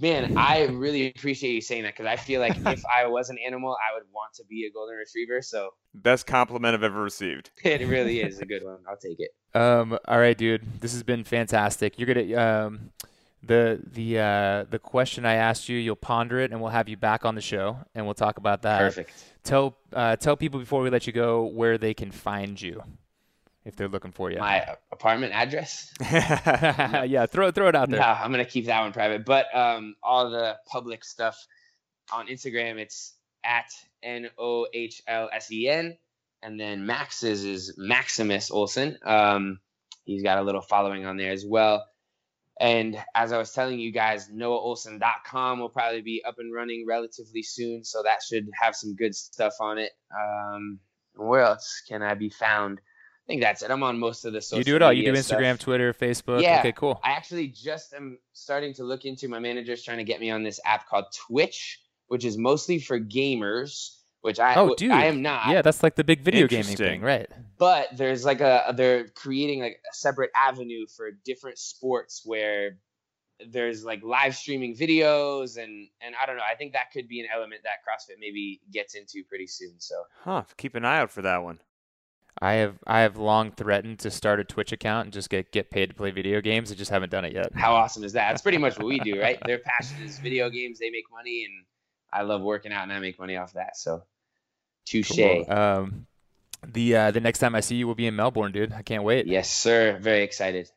Man, I really appreciate you saying that because I feel like if I was an animal, I would want to be a golden retriever. So Best compliment I've ever received. it really is a good one. I'll take it. Um, all right, dude. This has been fantastic. You're gonna um, the the uh, the question I asked you, you'll ponder it, and we'll have you back on the show, and we'll talk about that. Perfect. Tell uh, tell people before we let you go where they can find you if they're looking for you. My apartment address. yeah, throw throw it out No, there. I'm gonna keep that one private. But um, all the public stuff on Instagram, it's at n o h l s e n, and then Max's is Maximus Ohlsen. Um, he's got a little following on there as well. And as I was telling you guys, NoahOhlsen.com will probably be up and running relatively soon, so that should have some good stuff on it. Um, where else can I be found? I think that's it. I'm on most of the social. You do it all. You do media stuff. Instagram, Twitter, Facebook. Yeah. Okay, cool. I actually just am starting to look into. My manager's trying to get me on this app called Twitch, which is mostly for gamers. Which I Oh, dude. I am not. Yeah, that's like the big video gaming thing, right? But there's like a they're creating like a separate avenue for different sports where there's like live streaming videos and and I don't know. I think that could be an element that CrossFit maybe gets into pretty soon. So huh. Keep an eye out for that one. I have I have long threatened to start a Twitch account and just get get paid to play video games. I just haven't done it yet. how awesome is that? That's pretty much what we do, right? Their passion is video games. They make money, and I love working out, and I make money off that. So, touche. Cool. Um, the uh, the next time I see you will be in Melbourne, dude. I can't wait. Yes, sir. Very excited.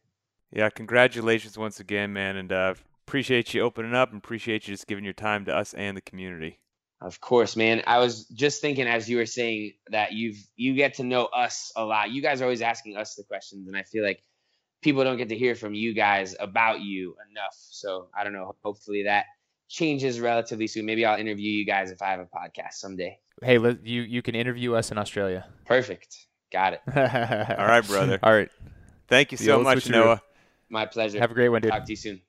Yeah, congratulations once again, man, and uh, appreciate you opening up and appreciate you just giving your time to us and the community. Of course, man. I was just thinking as you were saying that you've you get to know us a lot. You guys are always asking us the questions, and I feel like people don't get to hear from you guys about you enough. So I don't know. Hopefully that changes relatively soon. Maybe I'll interview you guys if I have a podcast someday. Hey, you you can interview us in Australia. Perfect. Got it. All right, brother. All right. Thank you The so much, switcheroo. Noah. My pleasure. Have a great one, dude. Talk to you soon.